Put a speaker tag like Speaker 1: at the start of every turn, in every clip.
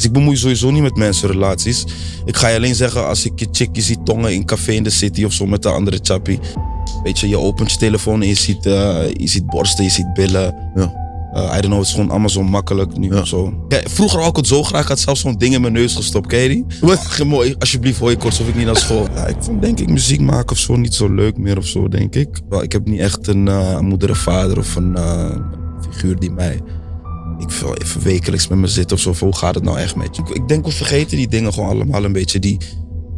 Speaker 1: Dus ik bemoei sowieso niet met mensenrelaties. Ik ga je alleen zeggen als ik je chickje zie tongen in café in de city of zo met een andere chappie. Weet je, je opent je telefoon en je ziet, eh, je ziet borsten, je ziet billen.
Speaker 2: Ja.
Speaker 1: Eh, I don't know, het is gewoon allemaal zo makkelijk nu
Speaker 2: Ja.
Speaker 1: of zo. Kijk, vroeger wou ik het zo graag, ik had zelfs zo'n ding in mijn neus gestopt, ken je die? Mooi, alsjeblieft hoor je kort of ik niet naar school. Ja, ik vond denk ik muziek maken of zo niet zo leuk meer of zo, denk ik. Wel, Ik heb niet echt een eh, moeder en vader of een figuur die mij... Ik wil even wekelijks met me zitten of zo. van, Hoe gaat het nou echt met je? Ik- denk we vergeten die dingen gewoon allemaal een beetje. Die,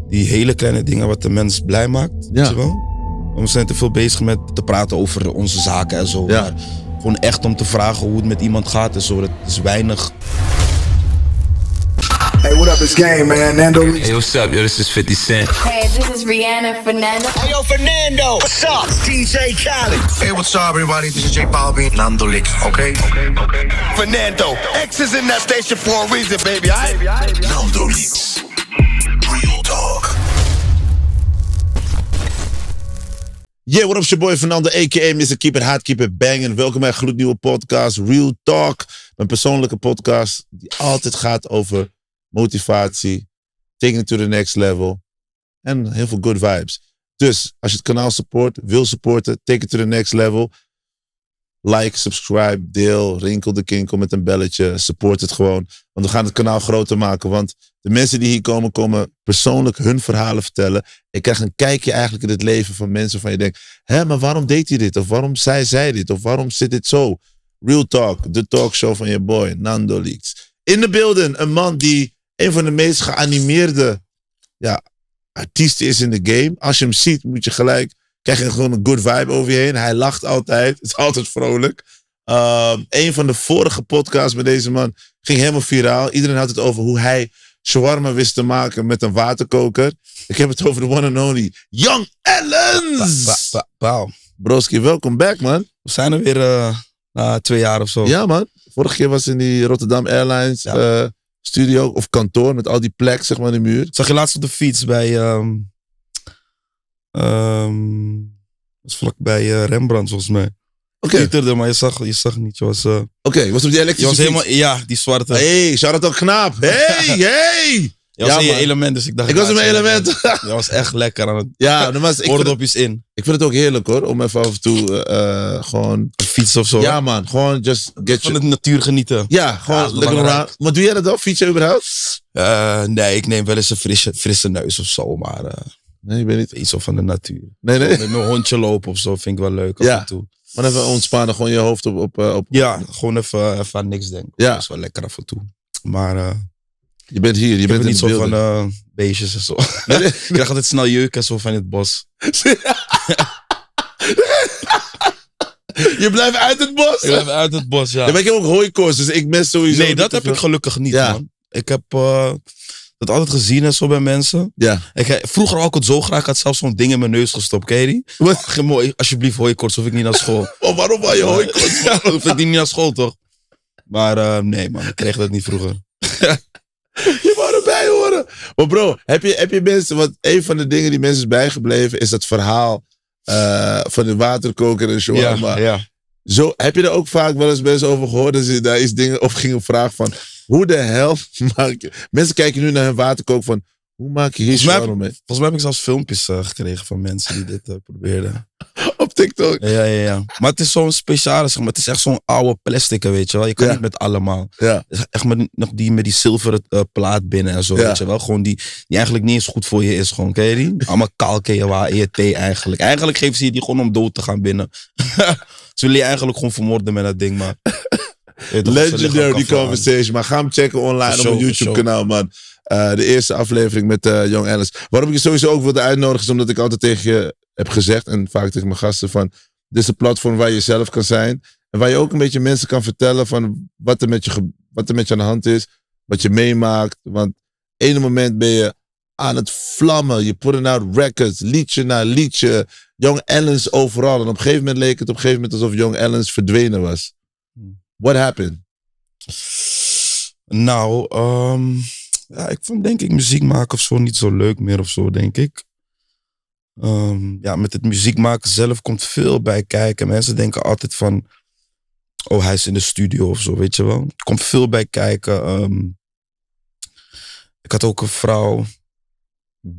Speaker 1: die hele kleine dingen wat de mens blij maakt.
Speaker 2: Ja.
Speaker 1: weet je wel? We zijn te veel bezig met te praten over onze zaken en zo.
Speaker 2: Ja.
Speaker 1: Maar gewoon echt om te vragen hoe het met iemand gaat en zo. Dat is weinig.
Speaker 3: Hey, what up? It's Game, man. Nando.
Speaker 4: Hey, what's up, yo? This is 50 Cent.
Speaker 5: Hey, this is Rihanna Fernando.
Speaker 6: Hey, yo, Fernando. What's up? It's DJ Khaled.
Speaker 3: Hey, what's up, everybody? This is J Balvin. Nando Licks, okay?
Speaker 6: Fernando. X is in that station for a reason, baby. I.
Speaker 3: Nando Licks. Real talk.
Speaker 2: Yeah, what up, your boy Fernando, a.k.a. Mr. Keep It Hot, Keep It Banging. Welkom bij een gloednieuwe podcast, Real Talk. Mijn persoonlijke podcast die altijd gaat over motivatie, taking it to the next level en heel veel good vibes. Dus als je het kanaal support, wil supporten, take it to the next level. Like, subscribe, deel, rinkel de kinkel met een belletje. Support het gewoon. Want we gaan het kanaal groter maken. Want de mensen die hier komen, komen persoonlijk hun verhalen vertellen. Ik krijg een kijkje eigenlijk in het leven van mensen van je denkt, hé, maar waarom deed hij dit? Of waarom zei zij dit? Of waarom zit dit zo? Real Talk, de talkshow van je boy, Nando Leaks. In de beelden, een man die een van de meest geanimeerde ja, artiesten is in de game. Als je hem ziet, moet je gelijk, krijg je gewoon een good vibe over je heen. Hij lacht altijd, is altijd vrolijk. Um, een van de vorige podcasts met deze man ging helemaal viraal. Iedereen had het over hoe hij shawarma wist te maken met een waterkoker. Ik heb het over de one and only Young Ellens.
Speaker 1: Ba- ba- Wauw.
Speaker 2: Broski, welkom back, man.
Speaker 1: We zijn er weer eh, na twee jaar of zo.
Speaker 2: Ja, man. Vorige keer was in die Rotterdam Airlines
Speaker 1: Ja.
Speaker 2: eh, studio of kantoor met al die plek, zeg maar, in de muur.
Speaker 1: Ik zag je laatst op de fiets bij. ehm ehm, dat was vlakbij eh, Rembrandt volgens mij.
Speaker 2: Oké,
Speaker 1: twitterde, maar je zag, je zag niet. Je was, eh,
Speaker 2: oké. Was op die
Speaker 1: je
Speaker 2: elektrische
Speaker 1: was
Speaker 2: fiets?
Speaker 1: helemaal. Ja, die zwarte.
Speaker 2: Hey, shout-out ook knaap. Hey, hey.
Speaker 1: Je was
Speaker 2: ja,
Speaker 1: in je
Speaker 2: man.
Speaker 1: element, dus ik dacht.
Speaker 2: Ik was in mijn element.
Speaker 1: Je was echt lekker aan het.
Speaker 2: ja, normaal, is- ik, vind het,
Speaker 1: Oordopjes in.
Speaker 2: ik vind het ook heerlijk hoor, om even af en toe eh, eh, gewoon...
Speaker 1: Fietsen of zo.
Speaker 2: Ja man, gewoon just get
Speaker 1: Van
Speaker 2: you...
Speaker 1: de natuur genieten.
Speaker 2: Ja, gewoon
Speaker 1: Ja, dat is
Speaker 2: lekker
Speaker 1: belangrijk.
Speaker 2: Maar doe jij dat ook? Fietsen überhaupt?
Speaker 1: Eh, nee, ik neem wel eens een frisse, frisse neus of zo, maar eh,
Speaker 2: Nee, ik ben niet.
Speaker 1: iets zo van de natuur.
Speaker 2: Nee, nee.
Speaker 1: Met mijn hondje lopen of zo vind ik wel leuk af
Speaker 2: Ja.
Speaker 1: en toe.
Speaker 2: Maar even ontspannen, gewoon je hoofd op... op, eh, op
Speaker 1: Ja, gewoon even, even aan niks denken.
Speaker 2: Ja.
Speaker 1: Dat is wel lekker af en toe. Maar eh,
Speaker 2: Je bent hier, je
Speaker 1: ik
Speaker 2: bent
Speaker 1: ben
Speaker 2: in
Speaker 1: niet zo van eh beestjes en zo.
Speaker 2: Nee, nee.
Speaker 1: ik krijg altijd snel jeuk en zo van het bos.
Speaker 2: Je blijft uit het bos.
Speaker 1: Ik ben uit het bos, ja.
Speaker 2: Ja, maar ik heb ook hooikoorts, dus ik mes sowieso...
Speaker 1: nee, dat heb
Speaker 2: veel.
Speaker 1: ik gelukkig niet,
Speaker 2: Ja.
Speaker 1: man. Ik heb eh, dat altijd gezien en zo bij mensen.
Speaker 2: Ja.
Speaker 1: Ik, vroeger ik het zo graag, ik had zelfs zo'n ding in mijn neus gestopt, ken je die? Mooi, alsjeblieft hooikoorts, hoef ik niet naar school.
Speaker 2: Oh, waarom wou je hooikoorts?
Speaker 1: Hoef ik niet naar school, toch? Maar eh, nee, man, ik kreeg dat niet vroeger.
Speaker 2: Je wou erbij horen. Maar bro, heb je, heb je mensen... Want een van de dingen die mensen is bijgebleven... is dat verhaal eh, van de waterkoker en shawarma.
Speaker 1: ja.
Speaker 2: Zo, heb je er ook vaak wel eens mensen over gehoord? Dat ze daar iets dingen of gingen vragen van... Hoe de hel maak je... Mensen kijken nu naar hun waterkook van... Hoe maak je hier
Speaker 1: Volgens mij
Speaker 2: mee?
Speaker 1: Volgens mij heb ik zelfs filmpjes eh, gekregen van mensen die dit eh, probeerden.
Speaker 2: Op TikTok.
Speaker 1: Ja, ja, ja. Maar het is zo'n speciale, zeg maar. Het is echt zo'n oude plastic, weet je wel. Je kan
Speaker 2: Ja.
Speaker 1: niet met allemaal.
Speaker 2: Ja.
Speaker 1: Het is echt met, nog die met die zilveren eh, plaat binnen en zo,
Speaker 2: Ja.
Speaker 1: weet je wel. Gewoon die, die eigenlijk niet eens goed voor je is, gewoon. Ken je die? Allemaal kalk thee eigenlijk. Eigenlijk geven ze je die gewoon om dood te gaan binnen. ze willen je eigenlijk gewoon vermoorden met dat ding, maar...
Speaker 2: Legendary die conversation. Maar ga hem checken online op mijn
Speaker 1: for
Speaker 2: YouTube
Speaker 1: sure.
Speaker 2: kanaal, man. Eh, de eerste aflevering met eh Young Alice. Waarom ik je sowieso ook wilde uitnodigen, is omdat ik altijd tegen je heb gezegd, en vaak tegen mijn gasten, van dit is een platform waar je zelf kan zijn. En waar je ook een beetje mensen kan vertellen van wat er met je, wat er met je aan de hand is. Wat je meemaakt. Want ene moment ben je aan het vlammen. Je putting out records, liedje na liedje. Young Ellens overal. En op een gegeven moment leek het op een gegeven moment alsof Young Ellens verdwenen was. What happened?
Speaker 1: Nou, ehm, ja, ik vond denk ik muziek maken of zo niet zo leuk meer of zo, denk ik. Ehm, ja, met het muziek maken zelf komt veel bij kijken. Mensen denken altijd van, oh hij is in de studio of zo, weet je wel. Er komt veel bij kijken. ehm, Ik had ook een vrouw,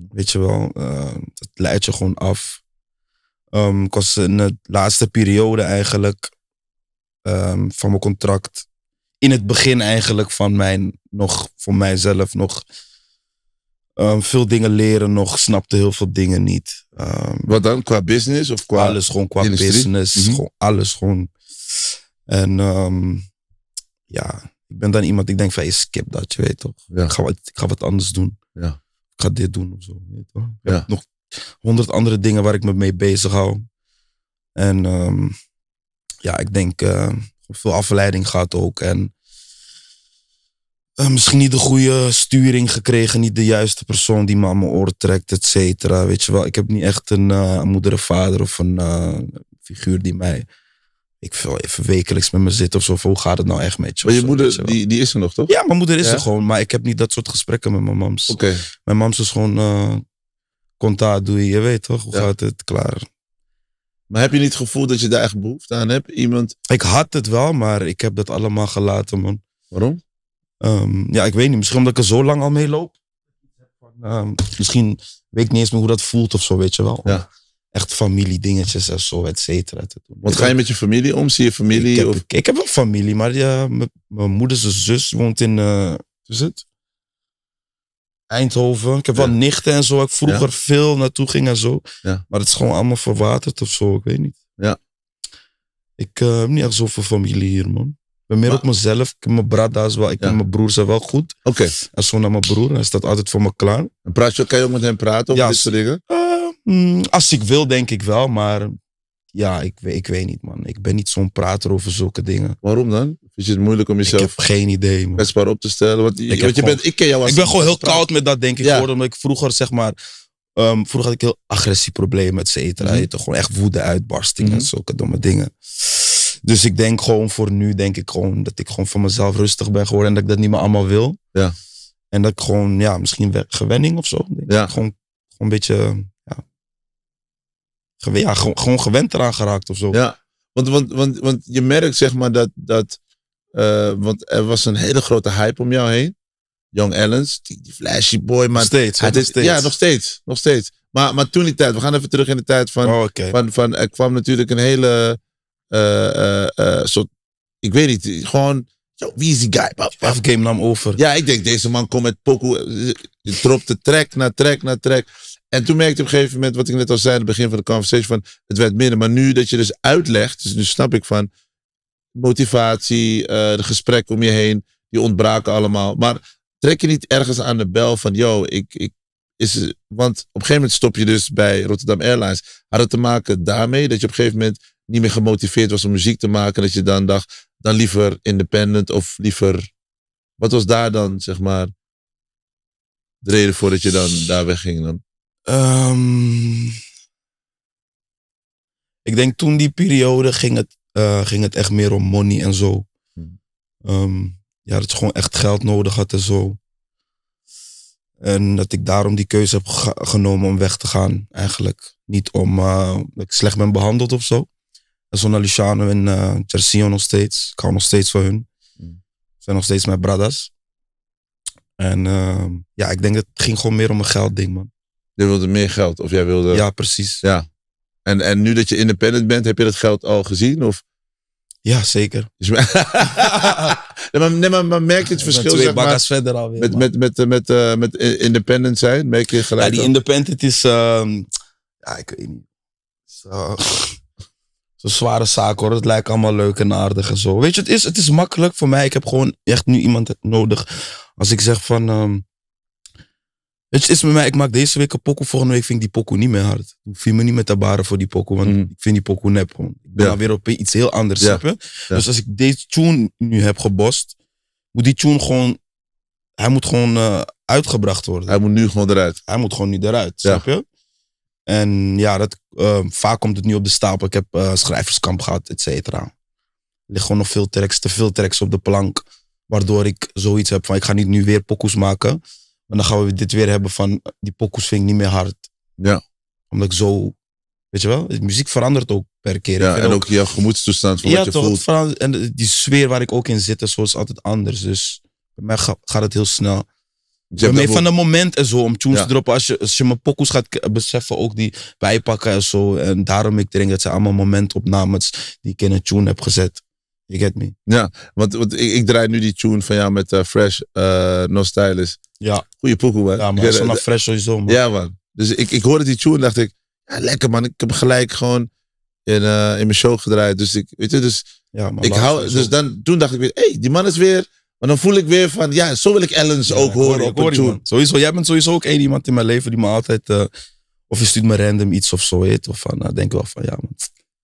Speaker 1: weet je wel, eh, dat leidt je gewoon af. Ik was in de laatste periode eigenlijk van mijn contract. In het begin eigenlijk van mijn, nog voor mijzelf, nog ehm, veel dingen leren, nog snapte heel veel dingen niet. Ehm,
Speaker 2: Wat dan? Qua business of qua...
Speaker 1: alles gewoon qua
Speaker 2: industrie?
Speaker 1: business,
Speaker 2: Mhm.
Speaker 1: gewoon alles gewoon. En ehm, ja, ik ben dan iemand, ik denk van, hey, skip dat, je weet toch.
Speaker 2: Ja.
Speaker 1: Ik, ga wat, ik ga wat anders doen.
Speaker 2: Ja.
Speaker 1: Ik ga dit doen of zo, weet je toch. Ik
Speaker 2: Ja.
Speaker 1: heb nog honderd andere dingen waar ik me mee bezig hou. En ja, ik denk eh, veel afleiding gaat ook. En eh, misschien niet de goede sturing gekregen, niet de juiste persoon die me aan mijn oren trekt, et cetera. Weet je wel, ik heb niet echt een eh, moeder en vader of een eh, figuur die mij, ik veel, even wekelijks met me zit of zo. Of hoe gaat het nou echt met je?
Speaker 2: Maar je
Speaker 1: zo, weet je
Speaker 2: moeder, die, die is er nog, toch?
Speaker 1: Ja, mijn moeder is
Speaker 2: Ja?
Speaker 1: er gewoon, maar ik heb niet dat soort gesprekken met mijn mams.
Speaker 2: Oké.
Speaker 1: Mijn mams is gewoon, contact doe je, je weet toch, hoe
Speaker 2: Ja.
Speaker 1: gaat het, klaar.
Speaker 2: Maar heb je niet het gevoel dat je daar echt behoefte aan hebt? Iemand...
Speaker 1: Ik had het wel, maar ik heb dat allemaal gelaten, man.
Speaker 2: Waarom?
Speaker 1: Ehm, ja, ik weet niet. Misschien omdat ik er zo lang al mee loop. Ehm, misschien weet ik niet eens meer hoe dat voelt of zo, weet je wel.
Speaker 2: Ja.
Speaker 1: Echt familiedingetjes en zo, et cetera.
Speaker 2: Want ga je met je familie om? Zie je familie?
Speaker 1: ik, heb,
Speaker 2: of...
Speaker 1: ik, ik heb wel familie, maar ja, mijn- moeders zus woont in, hoe is het? Eindhoven. Ik heb wel nichten en zo, waar ik vroeger veel naartoe ging en zo.
Speaker 2: Ja.
Speaker 1: Maar het is gewoon allemaal verwaterd of zo, ik weet niet.
Speaker 2: Ja.
Speaker 1: Ik eh, heb niet echt zoveel familie hier, man. Ik ben meer
Speaker 2: Maar-
Speaker 1: op mezelf. Ik heb mijn brada's wel, ik
Speaker 2: Ja.
Speaker 1: mijn broers zijn wel goed.
Speaker 2: Oké.
Speaker 1: En zo naar mijn broer, hij staat altijd voor me klaar.
Speaker 2: En praat je, kan je ook met hem praten over
Speaker 1: Ja,
Speaker 2: dit soort dingen?
Speaker 1: Eh, mm, als ik wil, denk ik wel, maar ja, ik, ik weet niet, man. Ik ben niet zo'n prater over zulke dingen.
Speaker 2: Waarom dan? Vind je het moeilijk om
Speaker 1: Ik
Speaker 2: jezelf
Speaker 1: heb geen idee, man.
Speaker 2: kwetsbaar op te stellen? Want, want je bent, ik ken jou als
Speaker 1: Ik ben gewoon heel koud met dat, denk ik,
Speaker 2: Ja.
Speaker 1: geworden. Omdat ik vroeger, zeg maar, ehm, vroeger had ik heel agressieproblemen, et cetera.
Speaker 2: Mhm.
Speaker 1: Je toch gewoon echt woede, uitbarstingen
Speaker 2: Mhm.
Speaker 1: en zulke domme dingen. Dus ik denk gewoon voor nu, denk ik gewoon dat ik gewoon voor mezelf rustig ben geworden en dat ik dat niet meer allemaal wil.
Speaker 2: Ja.
Speaker 1: En dat ik gewoon, ja, misschien we- gewenning of zo.
Speaker 2: Ja.
Speaker 1: ik. Gewoon, gewoon een beetje, ja, gewe- ja gewoon, gewoon gewend eraan geraakt of zo.
Speaker 2: Ja, want, want, want, want je merkt zeg maar dat, dat eh, want er was een hele grote hype om jou heen. Young Ellens, die, die flashy boy,
Speaker 1: nog
Speaker 2: maar
Speaker 1: steeds.
Speaker 2: hij
Speaker 1: nog steeds.
Speaker 2: ja, nog steeds, nog steeds. Maar, maar toen die tijd, we gaan even terug in de tijd van,
Speaker 1: Oh,
Speaker 2: van, van er kwam natuurlijk een hele eh, eh, soort, ik weet niet, gewoon, yo, wie is die guy?
Speaker 1: F-game nam over.
Speaker 2: Ja, ik denk, deze man komt met. Je dropte track na track na track. En toen merkte ik op een gegeven moment, wat ik net al zei aan het begin van de conversation, van het werd minder. Maar nu dat je dus uitlegt, dus nu snap ik van motivatie, eh, de gesprekken om je heen, die ontbraken allemaal. Maar trek je niet ergens aan de bel van, yo, ik, ik is, want op een gegeven moment stop je dus bij Rotterdam Airlines. Had het te maken daarmee dat je op een gegeven moment niet meer gemotiveerd was om muziek te maken. Dat je dan dacht, dan liever independent of liever wat was daar dan, zeg maar, de reden voor dat je dan daar wegging dan?
Speaker 1: Ehm, ik denk toen die periode ging het, eh, ging het echt meer om money en zo.
Speaker 2: Hmm.
Speaker 1: Ehm, ja, dat je gewoon echt geld nodig had en zo. En dat ik daarom die keuze heb ge- genomen om weg te gaan. Eigenlijk niet om eh, dat ik slecht ben behandeld of zo. En zo naar Luciano en uh, nog steeds. Ik hou nog steeds van hun.
Speaker 2: Hmm.
Speaker 1: Zijn nog steeds mijn brothers. En ehm, ja, ik denk dat het ging gewoon meer om een geldding, man.
Speaker 2: Je wilde meer geld of jij wilde...
Speaker 1: Ja, precies.
Speaker 2: Ja. En, en nu dat je independent bent, heb je dat geld al gezien? Of...
Speaker 1: Ja, zeker.
Speaker 2: Nee, maar, nee, maar, maar merk je het verschil
Speaker 1: twee
Speaker 2: zeg maar,
Speaker 1: bakkers verder alweer.
Speaker 2: met, met, met, met, eh, met independent zijn? Merk je
Speaker 1: ja,
Speaker 2: gelijk
Speaker 1: die
Speaker 2: al?
Speaker 1: independent is... ehm, ja, ik weet niet. Is, eh, Zo'n zware zaak hoor. Het lijkt allemaal leuk en aardig en zo. Weet je, het is, het is makkelijk voor mij. Ik heb gewoon echt nu iemand nodig. Als ik zeg van... ehm, het is met mij, ik maak deze week een pokoe. Volgende week vind ik die pokoe niet meer hard. Ik viel me niet met de baren voor die pokoe. Want
Speaker 2: Mhm.
Speaker 1: ik vind die pokoe nep gewoon. Ik ben
Speaker 2: Ja.
Speaker 1: weer op iets heel anders.
Speaker 2: Ja.
Speaker 1: Dus als ik deze tune nu heb gebost... Moet die tune gewoon... Hij moet gewoon eh, uitgebracht worden
Speaker 2: Hij moet nu gewoon eruit.
Speaker 1: hij moet gewoon nu eruit, snap je? En ja, dat, eh, vaak komt het nu op de stapel. Ik heb eh, schrijverskamp gehad, et cetera. Er liggen gewoon nog veel tracks, te veel tracks op de plank. Waardoor ik zoiets heb van, ik ga niet nu weer pokoes maken. Maar dan gaan we dit weer hebben van, die pokoes vind ik niet meer hard.
Speaker 2: Ja.
Speaker 1: Omdat ik zo, weet je wel, de muziek verandert ook per keer.
Speaker 2: Ja, en ook jouw gemoedstoestand van
Speaker 1: ja,
Speaker 2: wat je
Speaker 1: toch, het
Speaker 2: voelt.
Speaker 1: verandert- en die sfeer waar ik ook in zit, is zoals altijd anders. Dus bij mij ga- gaat het heel snel.
Speaker 2: Dat
Speaker 1: van een moment en zo, om tunes
Speaker 2: Ja.
Speaker 1: te droppen. Als je, als je mijn pokoes gaat beseffen, ook die bijpakken en zo. En daarom ik denk dat zijn allemaal momentopnames die ik in een tune heb gezet. You get me?
Speaker 2: Want, want ik, ik draai nu die tune van jou met eh, Fresh, eh No Stylist.
Speaker 1: Ja,
Speaker 2: Goeie pokoe, man.
Speaker 1: ja maar
Speaker 2: Ik-
Speaker 1: is
Speaker 2: eh,
Speaker 1: vanaf fresh sowieso, man.
Speaker 2: Ja, man. Dus ik, ik hoorde die tune en dacht ik, ja, lekker man. Ik heb gelijk gewoon in, in mijn show gedraaid. Dus ik, weet je, dus
Speaker 1: Ja, maar
Speaker 2: ik hou, dus dan, toen dacht ik weer, hé, hey, die man is weer, maar dan voel ik weer van, ja, zo wil ik Ellens
Speaker 1: Ja,
Speaker 2: ook
Speaker 1: ik
Speaker 2: horen op
Speaker 1: hoor
Speaker 2: een tune.
Speaker 1: Sowieso, jij bent sowieso ook één iemand in mijn leven die me altijd... of je stuurt me random iets of zo, weet Of van, nou, denk ik wel van, ja man,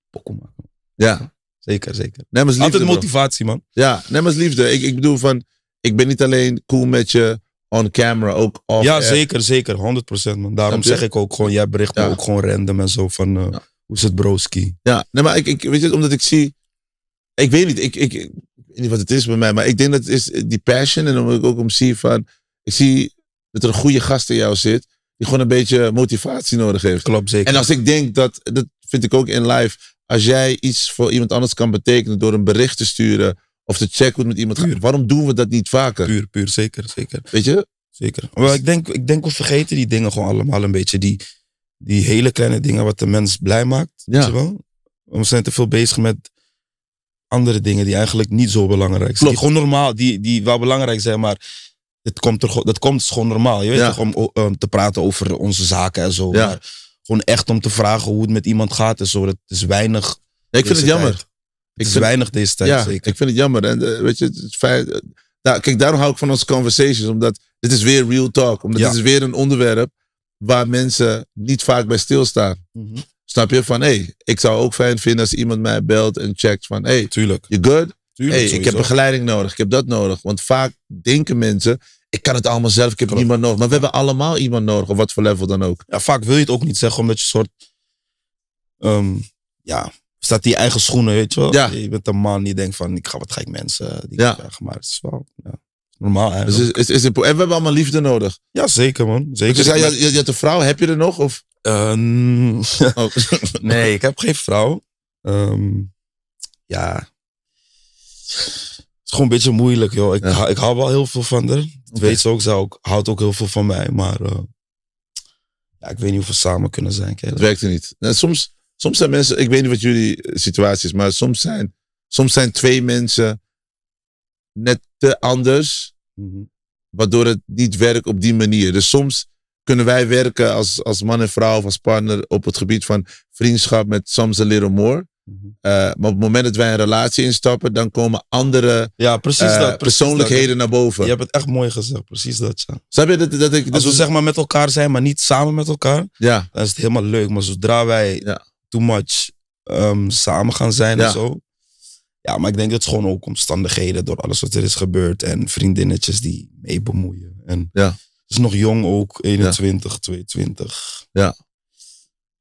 Speaker 1: pokoe man.
Speaker 2: Ja,
Speaker 1: Zeker, zeker.
Speaker 2: nee, maar is liefde,
Speaker 1: Altijd
Speaker 2: bro.
Speaker 1: motivatie, man.
Speaker 2: Ja, nee, maar is liefde. Ik, ik bedoel van, ik ben niet alleen cool met je on camera, ook off
Speaker 1: Ja,
Speaker 2: air.
Speaker 1: zeker, zeker. 100% man. Daarom zeg ik ook gewoon, jij bericht me
Speaker 2: Ja.
Speaker 1: ook gewoon random en zo van, eh,
Speaker 2: Ja.
Speaker 1: hoe is het broski?
Speaker 2: Ja, nee, maar ik, ik, weet je, omdat ik zie, ik weet niet, ik, ik, ik weet niet wat het is bij mij, maar ik denk dat het is die passion en omdat ik ook om zie van, ik zie dat er een goede gast in jou zit, die gewoon een beetje motivatie nodig heeft.
Speaker 1: Klopt, zeker.
Speaker 2: En als ik denk dat, dat vind ik ook in live, als jij iets voor iemand anders kan betekenen door een bericht te sturen of te checken hoe het met iemand gaat, waarom doen we dat niet vaker?
Speaker 1: Puur, puur, zeker, zeker.
Speaker 2: Weet je?
Speaker 1: Zeker. Maar ik denk, ik denk we vergeten die dingen gewoon allemaal een beetje. Die, die hele kleine dingen wat de mens blij maakt.
Speaker 2: Ja.
Speaker 1: Weet je wel? We zijn te veel bezig met andere dingen die eigenlijk niet zo belangrijk zijn. Die gewoon normaal, die, die wel belangrijk zijn, maar het komt, er, dat komt gewoon normaal. Je weet
Speaker 2: Ja.
Speaker 1: toch, om o- um, te praten over onze zaken en zo.
Speaker 2: Ja.
Speaker 1: Maar gewoon echt om te vragen hoe het met iemand gaat en zo. Dat is weinig.
Speaker 2: Ja, ik vind het jammer.
Speaker 1: tijd.
Speaker 2: Ik
Speaker 1: Het is
Speaker 2: vind-
Speaker 1: weinig deze tijd,
Speaker 2: ja,
Speaker 1: zeker.
Speaker 2: ik vind het jammer. En eh, weet je, het eh, nou, kijk, daarom hou ik van onze conversations. Omdat dit is weer real talk. Omdat
Speaker 1: Ja.
Speaker 2: dit is weer een onderwerp waar mensen niet vaak bij stilstaan.
Speaker 1: Mhm.
Speaker 2: Snap je? Van, hé, hey, ik zou ook fijn vinden als iemand mij belt en checkt van, hé, hey, you good?
Speaker 1: Tuurlijk
Speaker 2: hey, ik heb begeleiding nodig. Ik heb dat nodig. Want vaak denken mensen, ik kan het allemaal zelf. Ik heb
Speaker 1: Klopt.
Speaker 2: niemand nodig. Maar we hebben allemaal iemand nodig. Op wat voor level dan ook.
Speaker 1: ja, vaak wil je het ook niet zeggen, omdat je soort. ehm, ja, staat je eigen schoenen, weet je wel.
Speaker 2: Ja.
Speaker 1: Je bent een man die denkt van, ik ga, wat ga ik mensen die
Speaker 2: Ja.
Speaker 1: krijgen. Maar het is wel ja, normaal
Speaker 2: Dus is, is, en we hebben allemaal liefde nodig.
Speaker 1: ja, zeker man. Zeker.
Speaker 2: Dus je, je, je had een vrouw, heb je er nog? Of?
Speaker 1: Eh, mm,
Speaker 2: Oh.
Speaker 1: nee, ik heb geen vrouw. Ehm, ja. Het is gewoon een beetje moeilijk, joh. Ik,
Speaker 2: Ja.
Speaker 1: ik hou wel heel veel van haar. Weet ze ook. Ze ook, houdt ook heel veel van mij. Maar eh, ja, ik weet niet of we samen kunnen zijn.
Speaker 2: Het werkte niet. Nou, soms, soms zijn mensen, ik weet niet wat jullie situatie is, maar soms zijn, soms zijn twee mensen net te anders,
Speaker 1: Mhm.
Speaker 2: waardoor het niet werkt op die manier. Dus soms kunnen wij werken als, als man en vrouw of als partner op het gebied van vriendschap met soms a little more.
Speaker 1: Mhm.
Speaker 2: Eh, maar op het moment dat wij een relatie instappen, dan komen andere
Speaker 1: Ja, precies
Speaker 2: eh,
Speaker 1: dat. Precies
Speaker 2: persoonlijkheden naar boven.
Speaker 1: Je hebt het echt mooi gezegd. Precies dat, ja.
Speaker 2: Snap je dat, dat ik...
Speaker 1: Als we
Speaker 2: dat-
Speaker 1: zeg maar met elkaar zijn, maar niet samen met elkaar,
Speaker 2: ja,
Speaker 1: dan is het helemaal leuk. Maar zodra wij
Speaker 2: Ja.
Speaker 1: too much ehm, samen gaan zijn
Speaker 2: Ja.
Speaker 1: en zo. Ja, maar ik denk dat het gewoon ook omstandigheden door alles wat er is gebeurd en vriendinnetjes die mee bemoeien. En
Speaker 2: Ja.
Speaker 1: het is nog jong ook, 21, 22.
Speaker 2: Ja.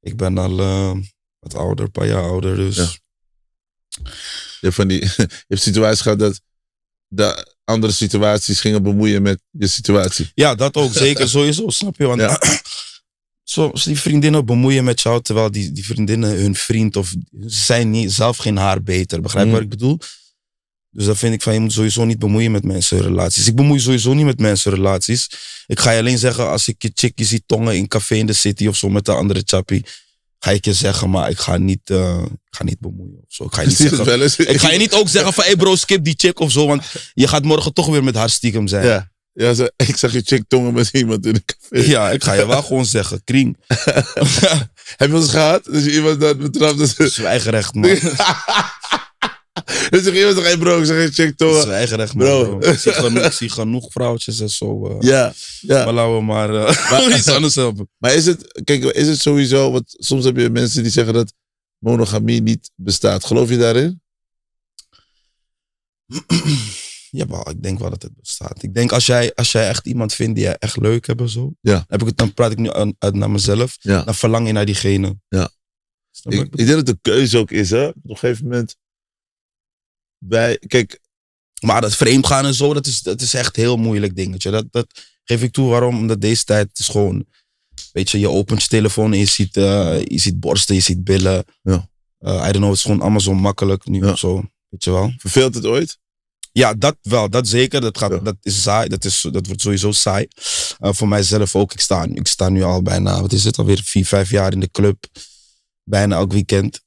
Speaker 1: Ik ben al eh, wat ouder, een paar jaar ouder, dus
Speaker 2: Ja. je hebt, van die, je hebt situaties gehad dat de andere situaties gingen bemoeien met je situatie.
Speaker 1: Ja, dat ook zeker sowieso, snap je? Want
Speaker 2: Ja.
Speaker 1: soms die vriendinnen bemoeien met jou, terwijl die, die vriendinnen hun vriend of zijn niet, zelf geen haar beter. Begrijp je
Speaker 2: Mm.
Speaker 1: wat ik bedoel? Dus dan vind ik van je moet sowieso niet bemoeien met mensenrelaties. Ik bemoei sowieso niet met mensenrelaties. Ik ga je alleen zeggen als ik je chickie zie tongen in café in de city of zo met de andere chappie. Ga ik je zeggen, maar ik ga niet, eh, ik ga niet bemoeien of zo. Ik ga je niet zeggen, ik ga je niet ook zeggen van hey bro skip die chick of zo, want je gaat morgen toch weer met haar stiekem zijn.
Speaker 2: Ja. ja ik zag je chick tongen met iemand in een café.
Speaker 1: Ja, ik ga je wel gewoon zeggen. Kring.
Speaker 2: Heb je eens gehad? Dus je iemand dat betrapt. Dus,
Speaker 1: Zwijgerecht, man.
Speaker 2: dus zeg iemand zegt, hey bro, ik chick tongen.
Speaker 1: Zwijgerecht, man.
Speaker 2: Bro.
Speaker 1: Bro. Ik, zie genoeg, ik zie genoeg vrouwtjes en zo. eh.
Speaker 2: Ja, ja.
Speaker 1: Maar laten we maar eh, iets anders hebben.
Speaker 2: Maar is het, kijk, is het sowieso, want soms heb je mensen die zeggen dat monogamie niet bestaat. Geloof je daarin?
Speaker 1: Jawel, ik denk wel dat het bestaat. Ik denk als jij, als jij echt iemand vindt die jij echt leuk hebt en zo.
Speaker 2: Ja.
Speaker 1: Heb ik het, dan praat ik nu aan- uit naar mezelf.
Speaker 2: Ja.
Speaker 1: Dan verlang je naar diegene.
Speaker 2: Ja. Ik, ik denk dat een keuze ook is, hè? Op een gegeven moment. Wij, kijk,
Speaker 1: Maar dat vreemd gaan en zo, dat is, dat is echt een heel moeilijk dingetje. Dat, dat geef ik toe. Waarom? Omdat deze tijd is gewoon... Weet je, je opent je telefoon en je ziet, eh, je ziet borsten, je ziet billen.
Speaker 2: Ja.
Speaker 1: Eh, I don't know, het is gewoon allemaal zo makkelijk nu
Speaker 2: Ja.
Speaker 1: of zo. Weet je wel?
Speaker 2: verveelt het ooit?
Speaker 1: Ja, dat wel, dat zeker. Dat, gaat,
Speaker 2: Ja.
Speaker 1: dat is saai. Dat, is, dat wordt sowieso saai. Eh, voor mijzelf ook. Ik sta, ik sta nu al bijna, wat is het, alweer vier, vijf jaar in de club. Bijna elk weekend.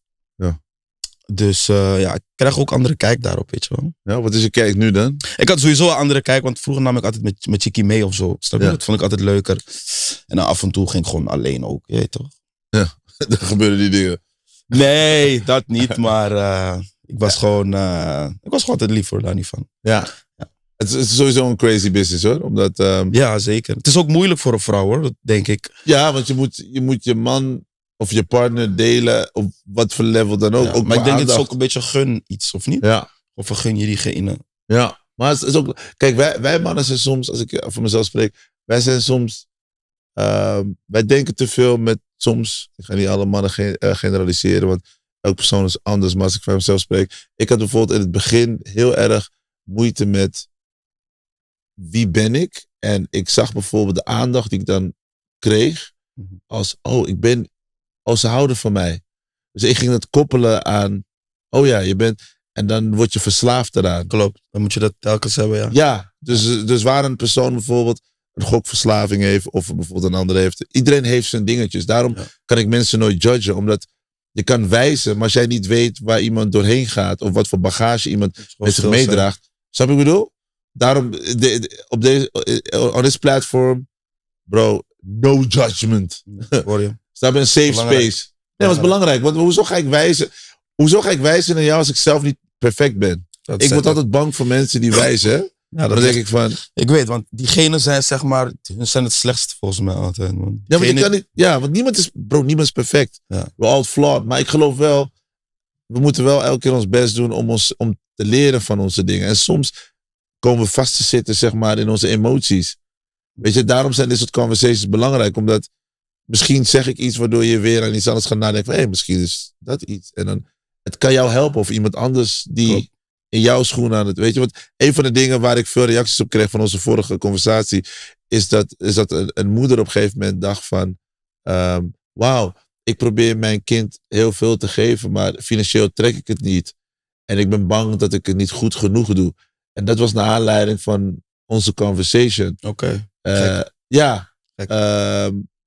Speaker 2: Ja.
Speaker 1: Dus eh, ja, ik krijg ook andere kijk daarop, weet je wel.
Speaker 2: Ja, wat is je kijk nu dan?
Speaker 1: Ik had sowieso een andere kijk, want vroeger nam ik altijd met, met Chickie mee of zo. Snap je?
Speaker 2: Ja.
Speaker 1: Dat vond ik altijd leuker. En dan af en toe ging ik gewoon alleen ook, je weet toch?
Speaker 2: er gebeuren die dingen.
Speaker 1: Nee, dat niet, maar eh, ik was gewoon, eh, ik was gewoon altijd lief voor daar niet van.
Speaker 2: Ja. Het is, het is sowieso een crazy business hoor. Omdat, ehm,
Speaker 1: Ja, zeker. Het is ook moeilijk voor een vrouw hoor, denk ik.
Speaker 2: ja, want je moet, je moet je man of je partner delen op wat voor level dan ook.
Speaker 1: Ja,
Speaker 2: ook
Speaker 1: maar ik denk het is ook een beetje gun iets, of niet?
Speaker 2: Ja,
Speaker 1: Of gun je diegene?
Speaker 2: ja. Maar het is ook... Kijk, wij, wij mannen zijn soms, als ik voor mezelf spreek, wij zijn soms... ehm, wij denken te veel met soms... Ik ga niet alle mannen ge- eh, generaliseren, want elke persoon is anders. Maar als ik van mezelf spreek... Ik had bijvoorbeeld in het begin heel erg moeite met... Wie ben ik? En ik zag bijvoorbeeld de aandacht die ik dan kreeg...
Speaker 1: Mhm.
Speaker 2: als, oh, ik ben... Oh, ze houden van mij. Dus ik ging het koppelen aan... Oh ja, je bent... En dan word je verslaafd eraan.
Speaker 1: Klopt, dan moet je dat telkens hebben, ja.
Speaker 2: Ja, dus, dus waar een persoon bijvoorbeeld een gokverslaving heeft, of bijvoorbeeld een ander heeft. Iedereen heeft zijn dingetjes. Daarom
Speaker 1: Ja.
Speaker 2: kan ik mensen nooit judgen, omdat je kan wijzen, maar als jij niet weet waar iemand doorheen gaat, of wat voor bagage iemand met zich meedraagt. Snap je wat ik bedoel? Daarom, de, de- op deze, eh, on this platform, bro, no judgment.
Speaker 1: Hoor je?
Speaker 2: Snap je? Een safe
Speaker 1: Belangrijk.
Speaker 2: space. Nee, dat is belangrijk. Want hoezo ga ik wijzen? Hoezo ga ik wijzen naar jou als ik zelf niet perfect ben?
Speaker 1: Dat
Speaker 2: Ik word altijd bang voor mensen die wijzen.
Speaker 1: Ja,
Speaker 2: Dan denk ik van,
Speaker 1: Ik weet, want diegenen zijn zeg maar, hun zijn het slechtst volgens mij altijd. Man.
Speaker 2: Ja, maar je
Speaker 1: Diegene-
Speaker 2: kan niet, ja, want niemand is, bro, niemand is perfect.
Speaker 1: Ja.
Speaker 2: We're all flawed. Maar ik geloof wel, we moeten wel elke keer ons best doen om, ons, om te leren van onze dingen. En soms komen we vast te zitten, zeg maar, in onze emoties. Weet je, daarom zijn dit soort conversations belangrijk. Omdat misschien zeg ik iets waardoor je weer aan iets anders gaat nadenken. Van, hé, misschien is dat iets. En dan, het kan jou helpen of iemand anders die
Speaker 1: Klopt.
Speaker 2: in jouw schoenen aan het, weet je. Want een van de dingen waar ik veel reacties op kreeg van onze vorige conversatie, is dat, is dat een, een moeder op een gegeven moment dacht van, ehm, wauw, ik probeer mijn kind heel veel te geven, maar financieel trek ik het niet. En ik ben bang dat ik het niet goed genoeg doe. En dat was naar aanleiding van onze conversation.
Speaker 1: Oké.
Speaker 2: Eh, ja,
Speaker 1: Gek.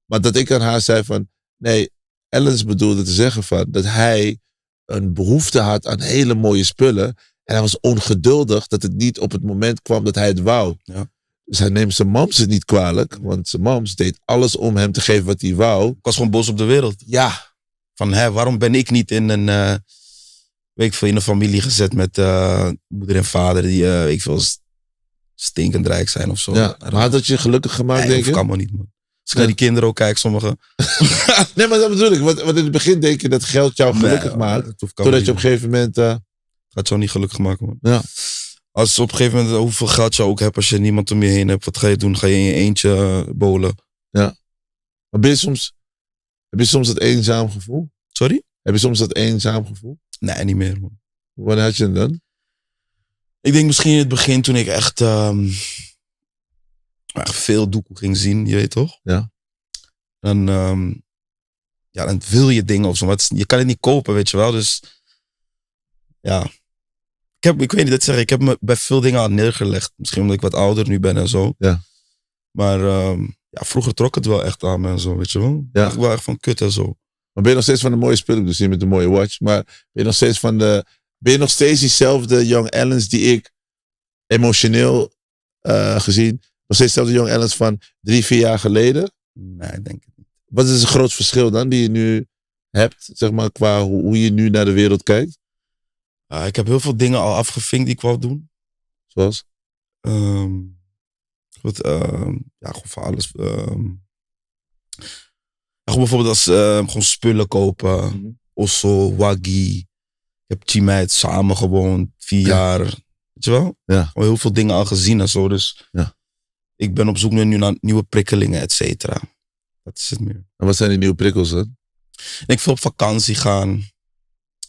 Speaker 2: Maar dat ik aan haar zei van, nee, Ellens bedoelde te zeggen van, dat hij een behoefte had aan hele mooie spullen. En hij was ongeduldig dat het niet op het moment kwam dat hij het wou.
Speaker 1: Ja.
Speaker 2: Dus hij neemt zijn mams het niet kwalijk, want zijn mams deed alles om hem te geven wat hij wou.
Speaker 1: Ik was gewoon boos op de wereld.
Speaker 2: Ja,
Speaker 1: Van, hè, waarom ben ik niet in een, eh weet ik veel, in een familie gezet met eh, moeder en vader die, eh, weet ik veel, st- stinkend rijk zijn of zo.
Speaker 2: ja. maar had dat je gelukkig gemaakt,
Speaker 1: nee,
Speaker 2: denk
Speaker 1: dat kan maar niet, man. Als ik
Speaker 2: Ja.
Speaker 1: naar die kinderen ook kijk, sommigen.
Speaker 2: Nee, maar dat bedoel ik. Want, want in het begin denk je dat geld jou gelukkig
Speaker 1: Nee,
Speaker 2: maakt. Totdat je op een gegeven moment... eh,
Speaker 1: gaat jou niet gelukkig maken, man.
Speaker 2: Ja.
Speaker 1: Als op een gegeven moment, hoeveel geld je ook hebt, als je niemand om je heen hebt, wat ga je doen? Ga je in je eentje eh, bowlen?
Speaker 2: maar ben je soms, heb je soms dat eenzaam gevoel?
Speaker 1: Sorry?
Speaker 2: Heb je soms dat eenzaam gevoel?
Speaker 1: Nee, niet meer, man.
Speaker 2: Wanneer had je het dan?
Speaker 1: Ik denk misschien in het begin toen ik echt, ehm, echt veel doekoe ging zien, je weet toch?
Speaker 2: Ja.
Speaker 1: Dan, ehm, ja, dan wil je dingen of zo. Maar het is- je kan het niet kopen, weet je wel. Dus ja. Ik, heb, ik weet niet, dat zeg ik. Ik heb me bij veel dingen al neergelegd. Misschien omdat ik wat ouder nu ben en zo.
Speaker 2: Ja.
Speaker 1: Maar ehm, ja, vroeger trok het wel echt aan me en zo, weet je wel.
Speaker 2: Ja.
Speaker 1: Ik wel echt van kut en zo.
Speaker 2: Maar ben je nog steeds van de mooie spullen? Dus niet met de mooie watch. Maar ben je nog steeds van de... Ben je nog steeds diezelfde Young Ellens die ik emotioneel eh, gezien... Nog steeds dezelfde Young Ellens van drie, vier jaar geleden?
Speaker 1: Nee, ik denk het niet.
Speaker 2: Wat is het groot verschil dan die je nu hebt? Zeg maar qua hoe, hoe je nu naar de wereld kijkt?
Speaker 1: Ah, ik heb heel veel dingen al afgevinkt die ik wou doen.
Speaker 2: Zoals?
Speaker 1: Ehm, goed, ehm, ja, gewoon voor alles. ehm. Ja, gewoon bijvoorbeeld als gewoon spullen kopen.
Speaker 2: Mhm.
Speaker 1: Osso, Waggy. Ik heb Chimeit samen gewoond, vier
Speaker 2: Ja.
Speaker 1: jaar. Weet je wel?
Speaker 2: Ja.
Speaker 1: Gewoon heel veel dingen al gezien en zo. Dus
Speaker 2: Ja.
Speaker 1: Ik ben op zoek nu naar nieuwe prikkelingen, et cetera. Dat is het meer.
Speaker 2: En wat zijn die nieuwe prikkels dan?
Speaker 1: Ik veel op vakantie gaan.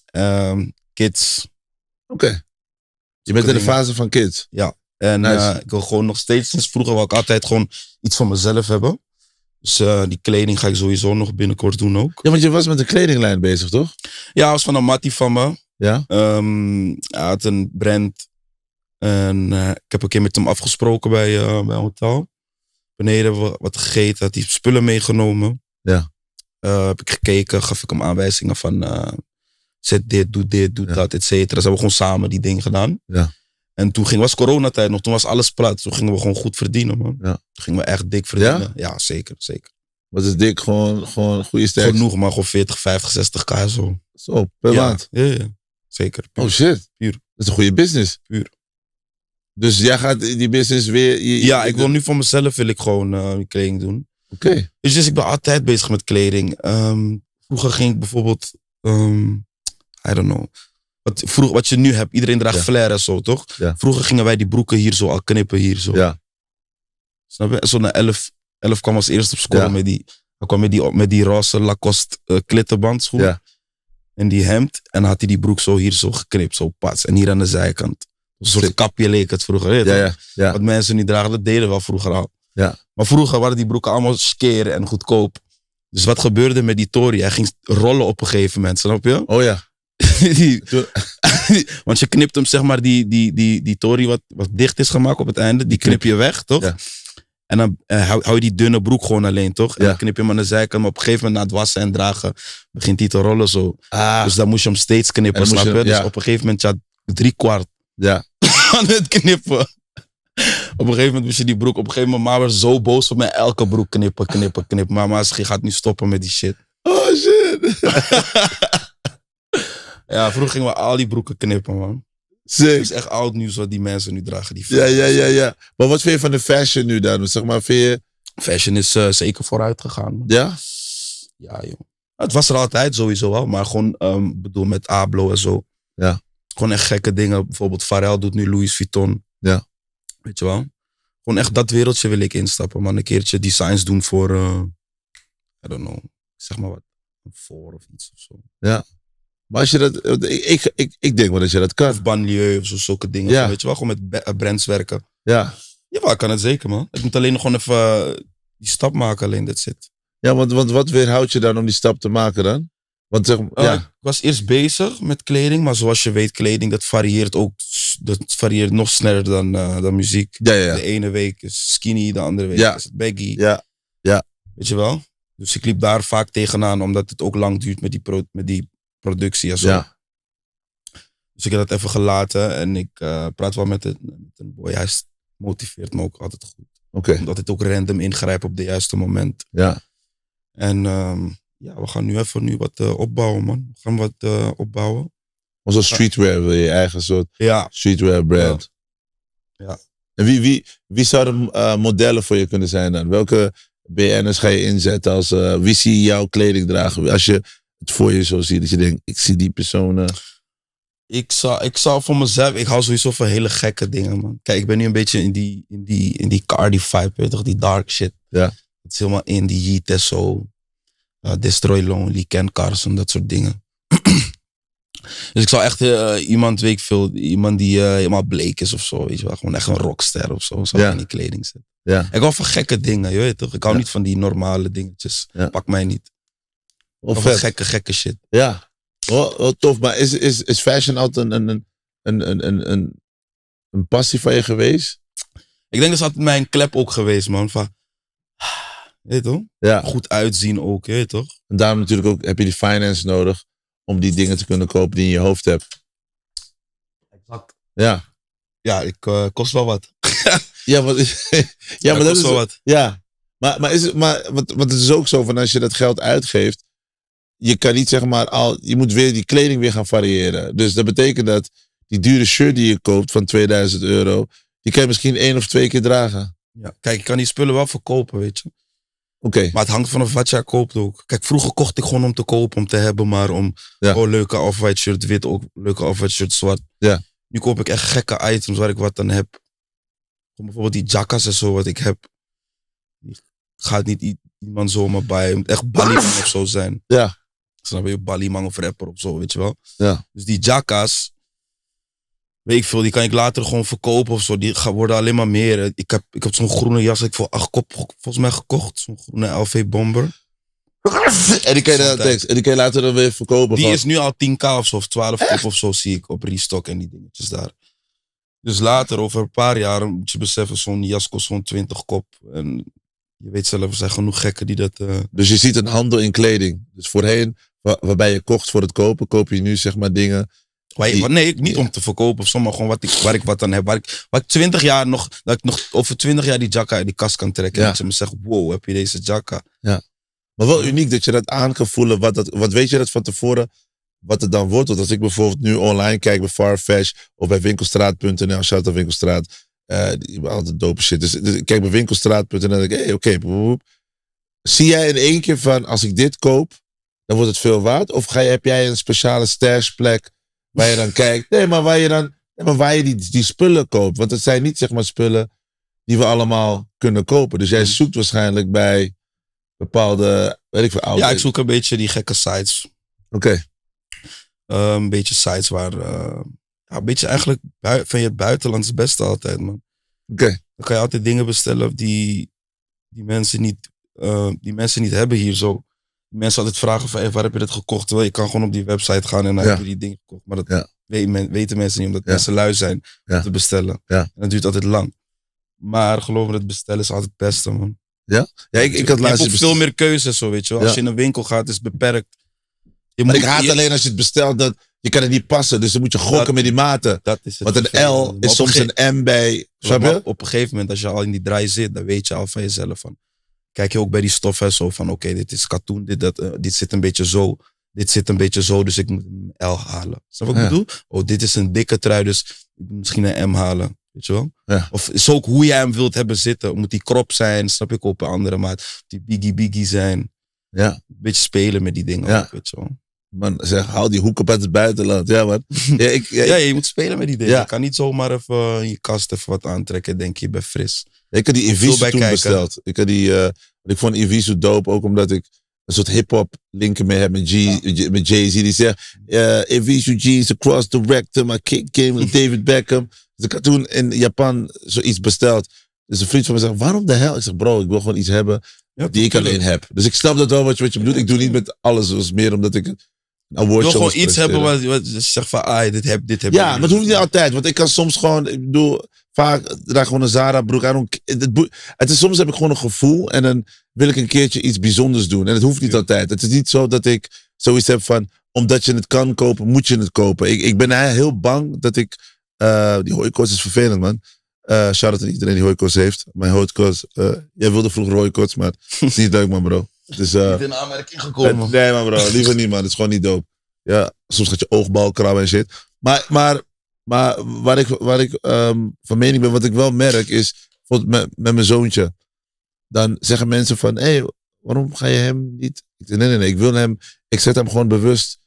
Speaker 1: Ehm, kids.
Speaker 2: Oké. Je bent in de fase van kids.
Speaker 1: En
Speaker 2: Nice.
Speaker 1: eh, ik wil gewoon nog steeds, sinds vroeger wil ik altijd gewoon iets van mezelf hebben. Dus eh, die kleding ga ik sowieso nog binnenkort doen ook.
Speaker 2: Ja, want je was met een kledinglijn bezig, toch?
Speaker 1: Ja, was van een mattie van me.
Speaker 2: Ja.
Speaker 1: Ehm, hij had een brand En eh, ik heb een keer met hem afgesproken bij, eh, bij een hotel. Beneden hebben we wat gegeten, had hij spullen meegenomen.
Speaker 2: Ja.
Speaker 1: Eh, heb ik gekeken, gaf ik hem aanwijzingen van zet dit, doe dit, doe
Speaker 2: Ja.
Speaker 1: dat, et cetera. Dus hebben we gewoon samen die ding gedaan.
Speaker 2: Ja.
Speaker 1: En toen ging, was coronatijd nog, toen was alles plat. Toen gingen we gewoon goed verdienen, man.
Speaker 2: Ja.
Speaker 1: Toen gingen we echt dik verdienen. Ja, zeker, zeker.
Speaker 2: Wat is dik? Gewoon, gewoon goede sterk.
Speaker 1: Genoeg, maar gewoon 40, 50, 60 k zo.
Speaker 2: Zo, per
Speaker 1: ja.
Speaker 2: maand.
Speaker 1: Ja, ja, zeker.
Speaker 2: Oh shit.
Speaker 1: Puur.
Speaker 2: Dat is een goede business.
Speaker 1: Puur.
Speaker 2: Dus jij gaat die business weer... je-
Speaker 1: ja, ik wil nu voor mezelf wil ik gewoon eh, kleding doen.
Speaker 2: Oké.
Speaker 1: Dus, dus ik ben altijd bezig met kleding. Ehm, vroeger ging ik bijvoorbeeld, ehm, I don't know. Wat, vroeg, wat je nu hebt, iedereen draagt
Speaker 2: Ja.
Speaker 1: flair en zo, toch?
Speaker 2: Ja.
Speaker 1: Vroeger gingen wij die broeken hier zo al knippen, hier zo.
Speaker 2: Ja.
Speaker 1: Snap je? Zo naar 11, 11 kwam als eerste op school
Speaker 2: Ja.
Speaker 1: met, die, hij kwam met, die, met die roze Lacoste uh, klittenband schoen.
Speaker 2: Ja.
Speaker 1: En die hemd. En had hij die broek zo hier zo geknipt, zo pas. En hier aan de zijkant. Een soort kapje leek het vroeger.
Speaker 2: Ja, ja.
Speaker 1: Wat mensen nu dragen, dat deden we al vroeger al.
Speaker 2: Ja.
Speaker 1: Maar vroeger waren die broeken allemaal skeren en goedkoop. Dus wat gebeurde met die Tory? Hij ging rollen op een gegeven moment, snap je?
Speaker 2: Oh ja.
Speaker 1: die, want je knipt hem, zeg maar, die, die, die, die Tory wat, wat dicht is gemaakt op het einde, die knip je weg, toch?
Speaker 2: Ja.
Speaker 1: En dan eh, hou, hou je die dunne broek gewoon alleen, toch? En
Speaker 2: Ja.
Speaker 1: dan knip je hem aan de zijkant, maar op een gegeven moment na het wassen en dragen begint hij te rollen zo.
Speaker 2: Ah,
Speaker 1: Dus dan moest je hem steeds knippen, snap je? Dus op een gegeven moment, ja, drie kwart
Speaker 2: ja.
Speaker 1: aan het knippen. Op een gegeven moment moest je die broek, op een gegeven moment, maar was zo boos op mij, elke broek knippen, knippen, knippen. Maar maar je gaat nu stoppen met die shit.
Speaker 2: Oh shit.
Speaker 1: Ja, vroeger gingen we al die broeken knippen, man. Het
Speaker 2: Sick.
Speaker 1: is echt oud nieuws wat die mensen nu dragen. Die
Speaker 2: Ja, ja, ja, ja. Maar wat vind je van de fashion nu dan? Zeg maar, vind je...
Speaker 1: Fashion is eh, zeker vooruit gegaan. Man.
Speaker 2: Ja?
Speaker 1: Ja, joh. Het was er altijd sowieso wel, maar gewoon, ehm bedoel, met Ablo en zo.
Speaker 2: Ja.
Speaker 1: Gewoon echt gekke dingen. Bijvoorbeeld Pharrell doet nu Louis Vuitton.
Speaker 2: Ja.
Speaker 1: Weet je wel? Gewoon echt dat wereldje wil ik instappen, man. Een keertje designs doen voor, eh, I don't know, zeg maar wat, een voor of iets of zo.
Speaker 2: Maar als je dat... Ik, ik, ik, ik denk wel dat je dat kan.
Speaker 1: Of banlieue of zo, zulke dingen.
Speaker 2: Ja.
Speaker 1: Weet je wel? Gewoon met brands werken.
Speaker 2: Ja.
Speaker 1: Ja, ik kan het zeker, man. Ik moet alleen nog gewoon even eh, die stap maken, alleen dat zit.
Speaker 2: Ja, want, want wat weerhoudt je dan om die stap te maken dan? Want zeg,
Speaker 1: Eh,
Speaker 2: ja.
Speaker 1: Ik was eerst bezig met kleding, maar zoals je weet, kleding dat varieert ook. Dat varieert nog sneller dan, eh, dan muziek.
Speaker 2: Ja, ja,
Speaker 1: De
Speaker 2: ja.
Speaker 1: ene week is skinny, de andere week
Speaker 2: Ja.
Speaker 1: is het baggy.
Speaker 2: Ja.
Speaker 1: Weet je wel? Dus ik liep daar vaak tegenaan, omdat het ook lang duurt met die, pro- met die productie en zo.
Speaker 2: Ja.
Speaker 1: Dus ik heb dat even gelaten en ik eh, praat wel met, het, met een boy. Hij motiveert me ook altijd goed.
Speaker 2: Oké.
Speaker 1: Omdat het ook random ingrijpt op de juiste moment.
Speaker 2: Ja.
Speaker 1: En ehm, ja, we gaan nu even nu wat eh, opbouwen, man. We gaan wat eh, opbouwen.
Speaker 2: Onze streetwear wil je eigen soort
Speaker 1: Ja,
Speaker 2: streetwear brand.
Speaker 1: Ja.
Speaker 2: En wie, wie, wie zouden eh, modellen voor je kunnen zijn dan? Welke BN'ers ga je inzetten als... wie zie jouw kleding dragen? Als je het voor je zo ziet, dat je denkt, ik zie die personen.
Speaker 1: ik zou, ik zou voor mezelf, ik hou sowieso van hele gekke dingen, man. Kijk, ik ben nu een beetje in die, in die, in die Cardi vibe, weet je toch, die dark shit.
Speaker 2: Ja.
Speaker 1: Het is helemaal in die Yeet en zo. Uh, Destroy Lonely, Ken Carson, dat soort dingen. dus ik zou echt eh, iemand, weet ik veel, iemand die eh, helemaal bleek is of zo, weet je wel. Gewoon echt een rockster of zo, zou
Speaker 2: Ja.
Speaker 1: in die kleding zetten.
Speaker 2: Ja.
Speaker 1: Ik hou van gekke dingen, je weet toch. Ik hou
Speaker 2: Ja.
Speaker 1: niet van die normale dingetjes.
Speaker 2: Ja.
Speaker 1: Pak mij niet. Of gekke, gekke shit.
Speaker 2: Ja. Oh, oh, tof. Maar is, is, is fashion altijd een, een, een, een, een, een, een passie van je geweest?
Speaker 1: Ik denk dat is altijd mijn klep ook geweest, man. Van, weet toch?
Speaker 2: Ja.
Speaker 1: Goed uitzien ook, weet toch?
Speaker 2: En daarom natuurlijk ook heb je die finance nodig om die dingen te kunnen kopen die je in je hoofd hebt.
Speaker 1: Exact.
Speaker 2: Ja.
Speaker 1: Ja, ik eh, kost wel wat.
Speaker 2: Ja, maar, ja, maar dat
Speaker 1: kost
Speaker 2: is
Speaker 1: wel wat.
Speaker 2: Ja, maar, maar, is het, maar wat, wat het is ook zo van als je dat geld uitgeeft, je kan niet zeg maar al, je moet weer die kleding weer gaan variëren. Dus dat betekent dat die dure shirt die je koopt van 2000 euro, die kan je misschien één of twee keer dragen.
Speaker 1: Ja. Kijk, ik kan die spullen wel verkopen, weet je.
Speaker 2: Oké,
Speaker 1: Maar het hangt vanaf wat jij koopt ook. Kijk, vroeger kocht ik gewoon om te kopen, om te hebben, maar om
Speaker 2: Ja.
Speaker 1: oh, leuke off-white shirt, wit ook, leuke off-white shirt, zwart.
Speaker 2: Ja.
Speaker 1: Nu koop ik echt gekke items waar ik wat aan heb. Gewoon bijvoorbeeld die jackas en zo wat ik heb. Die gaat niet iemand zomaar bij. Het moet echt Ballyman of zo zijn.
Speaker 2: Ja.
Speaker 1: Snap je? Ballyman of rapper of zo, weet je wel.
Speaker 2: Ja.
Speaker 1: Dus die jackas, weet ik veel, die kan ik later gewoon verkopen of zo. Die gaan worden alleen maar meer. Ik heb, ik heb zo'n groene jas ik voor acht kop volgens mij gekocht. Zo'n groene LV Bomber.
Speaker 2: en die kan je, dan,
Speaker 1: Altijd.
Speaker 2: thanks. en die kan je later dan weer verkopen.
Speaker 1: Die
Speaker 2: van-
Speaker 1: is nu al 10k of zo, of 12 kop of zo zie ik op restock en die dingetjes daar. Dus later, over een paar jaar, moet je beseffen, zo'n jas kost zo'n 20 kop. En je weet zelf, er zijn genoeg gekken die dat... eh,
Speaker 2: Dus je ziet een handel in kleding. Dus voorheen, wa- waarbij je kocht voor het kopen, koop je nu zeg maar dingen.
Speaker 1: Waar je- nee, niet om te verkopen of zo, maar gewoon wat ik, waar ik wat aan heb. Waar ik, waar ik 20 jaar nog, dat ik nog over 20 jaar die jacka uit die kast kan trekken.
Speaker 2: Ja.
Speaker 1: En dat je me zegt, wow, heb je deze jacka?
Speaker 2: Maar wel uniek dat je dat aan kan voelen. Wat, dat, wat weet je dat van tevoren? Wat het dan wordt. Want als ik bijvoorbeeld nu online kijk bij Farfetch of bij winkelstraat.nl, shout out winkelstraat. eh die altijd dope shit. Dus, dus ik kijk bij winkelstraat.nl en denk ik, hey, oké. boep. Zie jij in één keer van, als ik dit koop, dan wordt het veel waard? Of ga je, heb jij een speciale stashplek waar je dan kijkt? Nee, maar waar je dan, maar waar je die, die spullen koopt. Want het zijn niet zeg maar spullen die we allemaal kunnen kopen. Dus jij
Speaker 1: Mm.
Speaker 2: zoekt waarschijnlijk bij bepaalde, weet ik veel,
Speaker 1: Ja, ik zoek een beetje die gekke sites.
Speaker 2: Oké,
Speaker 1: Eh, een beetje sites waar, eh, ja, een beetje eigenlijk van je het buitenland is het beste altijd, man.
Speaker 2: oké.
Speaker 1: Dan kan je altijd dingen bestellen die, die, mensen, niet, eh, die mensen niet hebben hier zo. Mensen altijd vragen van, hey, waar heb je dat gekocht? Terwijl je kan gewoon op die website gaan en dan
Speaker 2: Ja.
Speaker 1: heb je die dingen gekocht. Maar dat
Speaker 2: Ja.
Speaker 1: weten mensen niet, omdat
Speaker 2: Ja.
Speaker 1: mensen lui zijn
Speaker 2: Ja.
Speaker 1: om te bestellen.
Speaker 2: Ja.
Speaker 1: En dat duurt altijd lang. Maar geloof me, het bestellen is altijd het beste, man.
Speaker 2: Ja, ik, ik had
Speaker 1: je
Speaker 2: laatst...
Speaker 1: hebt veel meer keuzes, zo, weet je wel. Als
Speaker 2: Ja.
Speaker 1: je in een winkel gaat, is het beperkt. Je
Speaker 2: Maar
Speaker 1: moet-
Speaker 2: ik haat
Speaker 1: je-
Speaker 2: alleen als je het bestelt, dat je kan het niet passen. Dus dan moet je gokken
Speaker 1: Dat-
Speaker 2: met die maten.
Speaker 1: Dat is het
Speaker 2: Want een. L is soms een M bij... Snap
Speaker 1: Maar
Speaker 2: je?
Speaker 1: Op een gegeven moment, als je al in die draai zit, dan weet je al van jezelf van. Kijk je ook bij die stof en zo van, oké, dit is katoen, dit, dat, eh, dit zit een beetje zo, dit zit een beetje zo, dus ik moet een L halen. Snap wat ik bedoel? Oh, dit is een dikke trui, dus ik moet misschien een M halen. Weet je wel?
Speaker 2: Ja.
Speaker 1: Of is ook hoe jij hem wilt hebben zitten. Moet die krop zijn, snap ik op een andere maat. Moet Die biggie biggie zijn.
Speaker 2: Ja.
Speaker 1: Een beetje spelen met die dingen.
Speaker 2: Ja.
Speaker 1: ook, weet je wel?
Speaker 2: Man, zeg, haal die hoek op uit het buitenland. Ja, man. Ja, ik, ja,
Speaker 1: je moet spelen met die dingen. Je kan niet zomaar even in je kast even wat aantrekken en denk je, bent fris.
Speaker 2: Ik had die Invisu
Speaker 1: bij
Speaker 2: toen
Speaker 1: kijken.
Speaker 2: besteld. Ik, had die, eh, ik vond Invisu dope, ook omdat ik een soort hip-hop linken mee heb met, G, met Jay-Z. Die zegt, eh Invisu jeans across the rectum, my kick game with David Beckham. Dus ik had toen in Japan zoiets besteld. Dus een vriend van me zegt, waarom de hel? Ik zeg, bro, ik wil gewoon iets hebben
Speaker 1: Ja,
Speaker 2: die ik alleen heb. Dus ik snap dat wel wat je, wat je bedoelt. Ik doe niet met alles, dus meer omdat ik een
Speaker 1: wil gewoon iets hebben wat, wat je zegt van, ah, dit heb, dit heb
Speaker 2: Ja,
Speaker 1: ik
Speaker 2: maar het hoeft niet altijd. Want ik kan soms gewoon, ik bedoel, vaak draag gewoon een Zara broek. Don't- Het, is, soms heb ik gewoon een gevoel en dan wil ik een keertje iets bijzonders doen. En het hoeft niet
Speaker 1: Ja.
Speaker 2: altijd. Het is niet zo dat ik zoiets heb van, omdat je het kan kopen, moet je het kopen. Ik, ik ben eigenlijk heel bang dat ik, eh, die hooikoorts is vervelend man. Eh shout-out aan iedereen die hooikoorts heeft. Mijn hooikoorts, eh jij wilde vroeger hooikoorts, maar het is niet leuk man bro. Het is, eh,
Speaker 1: Niet in aanmerking gekomen.
Speaker 2: Nee, man, bro. Liever niet, man. Het is gewoon niet dope. Ja, soms gaat je oogbal krabben en shit. Maar, maar, maar waar ik, waar ik ehm, van mening ben, wat ik wel merk, is bijvoorbeeld met, met mijn zoontje. Dan zeggen mensen van, hé, hey, waarom ga je hem niet... Ik zeg, nee, nee, nee. Ik wil hem... Ik zet hem gewoon bewust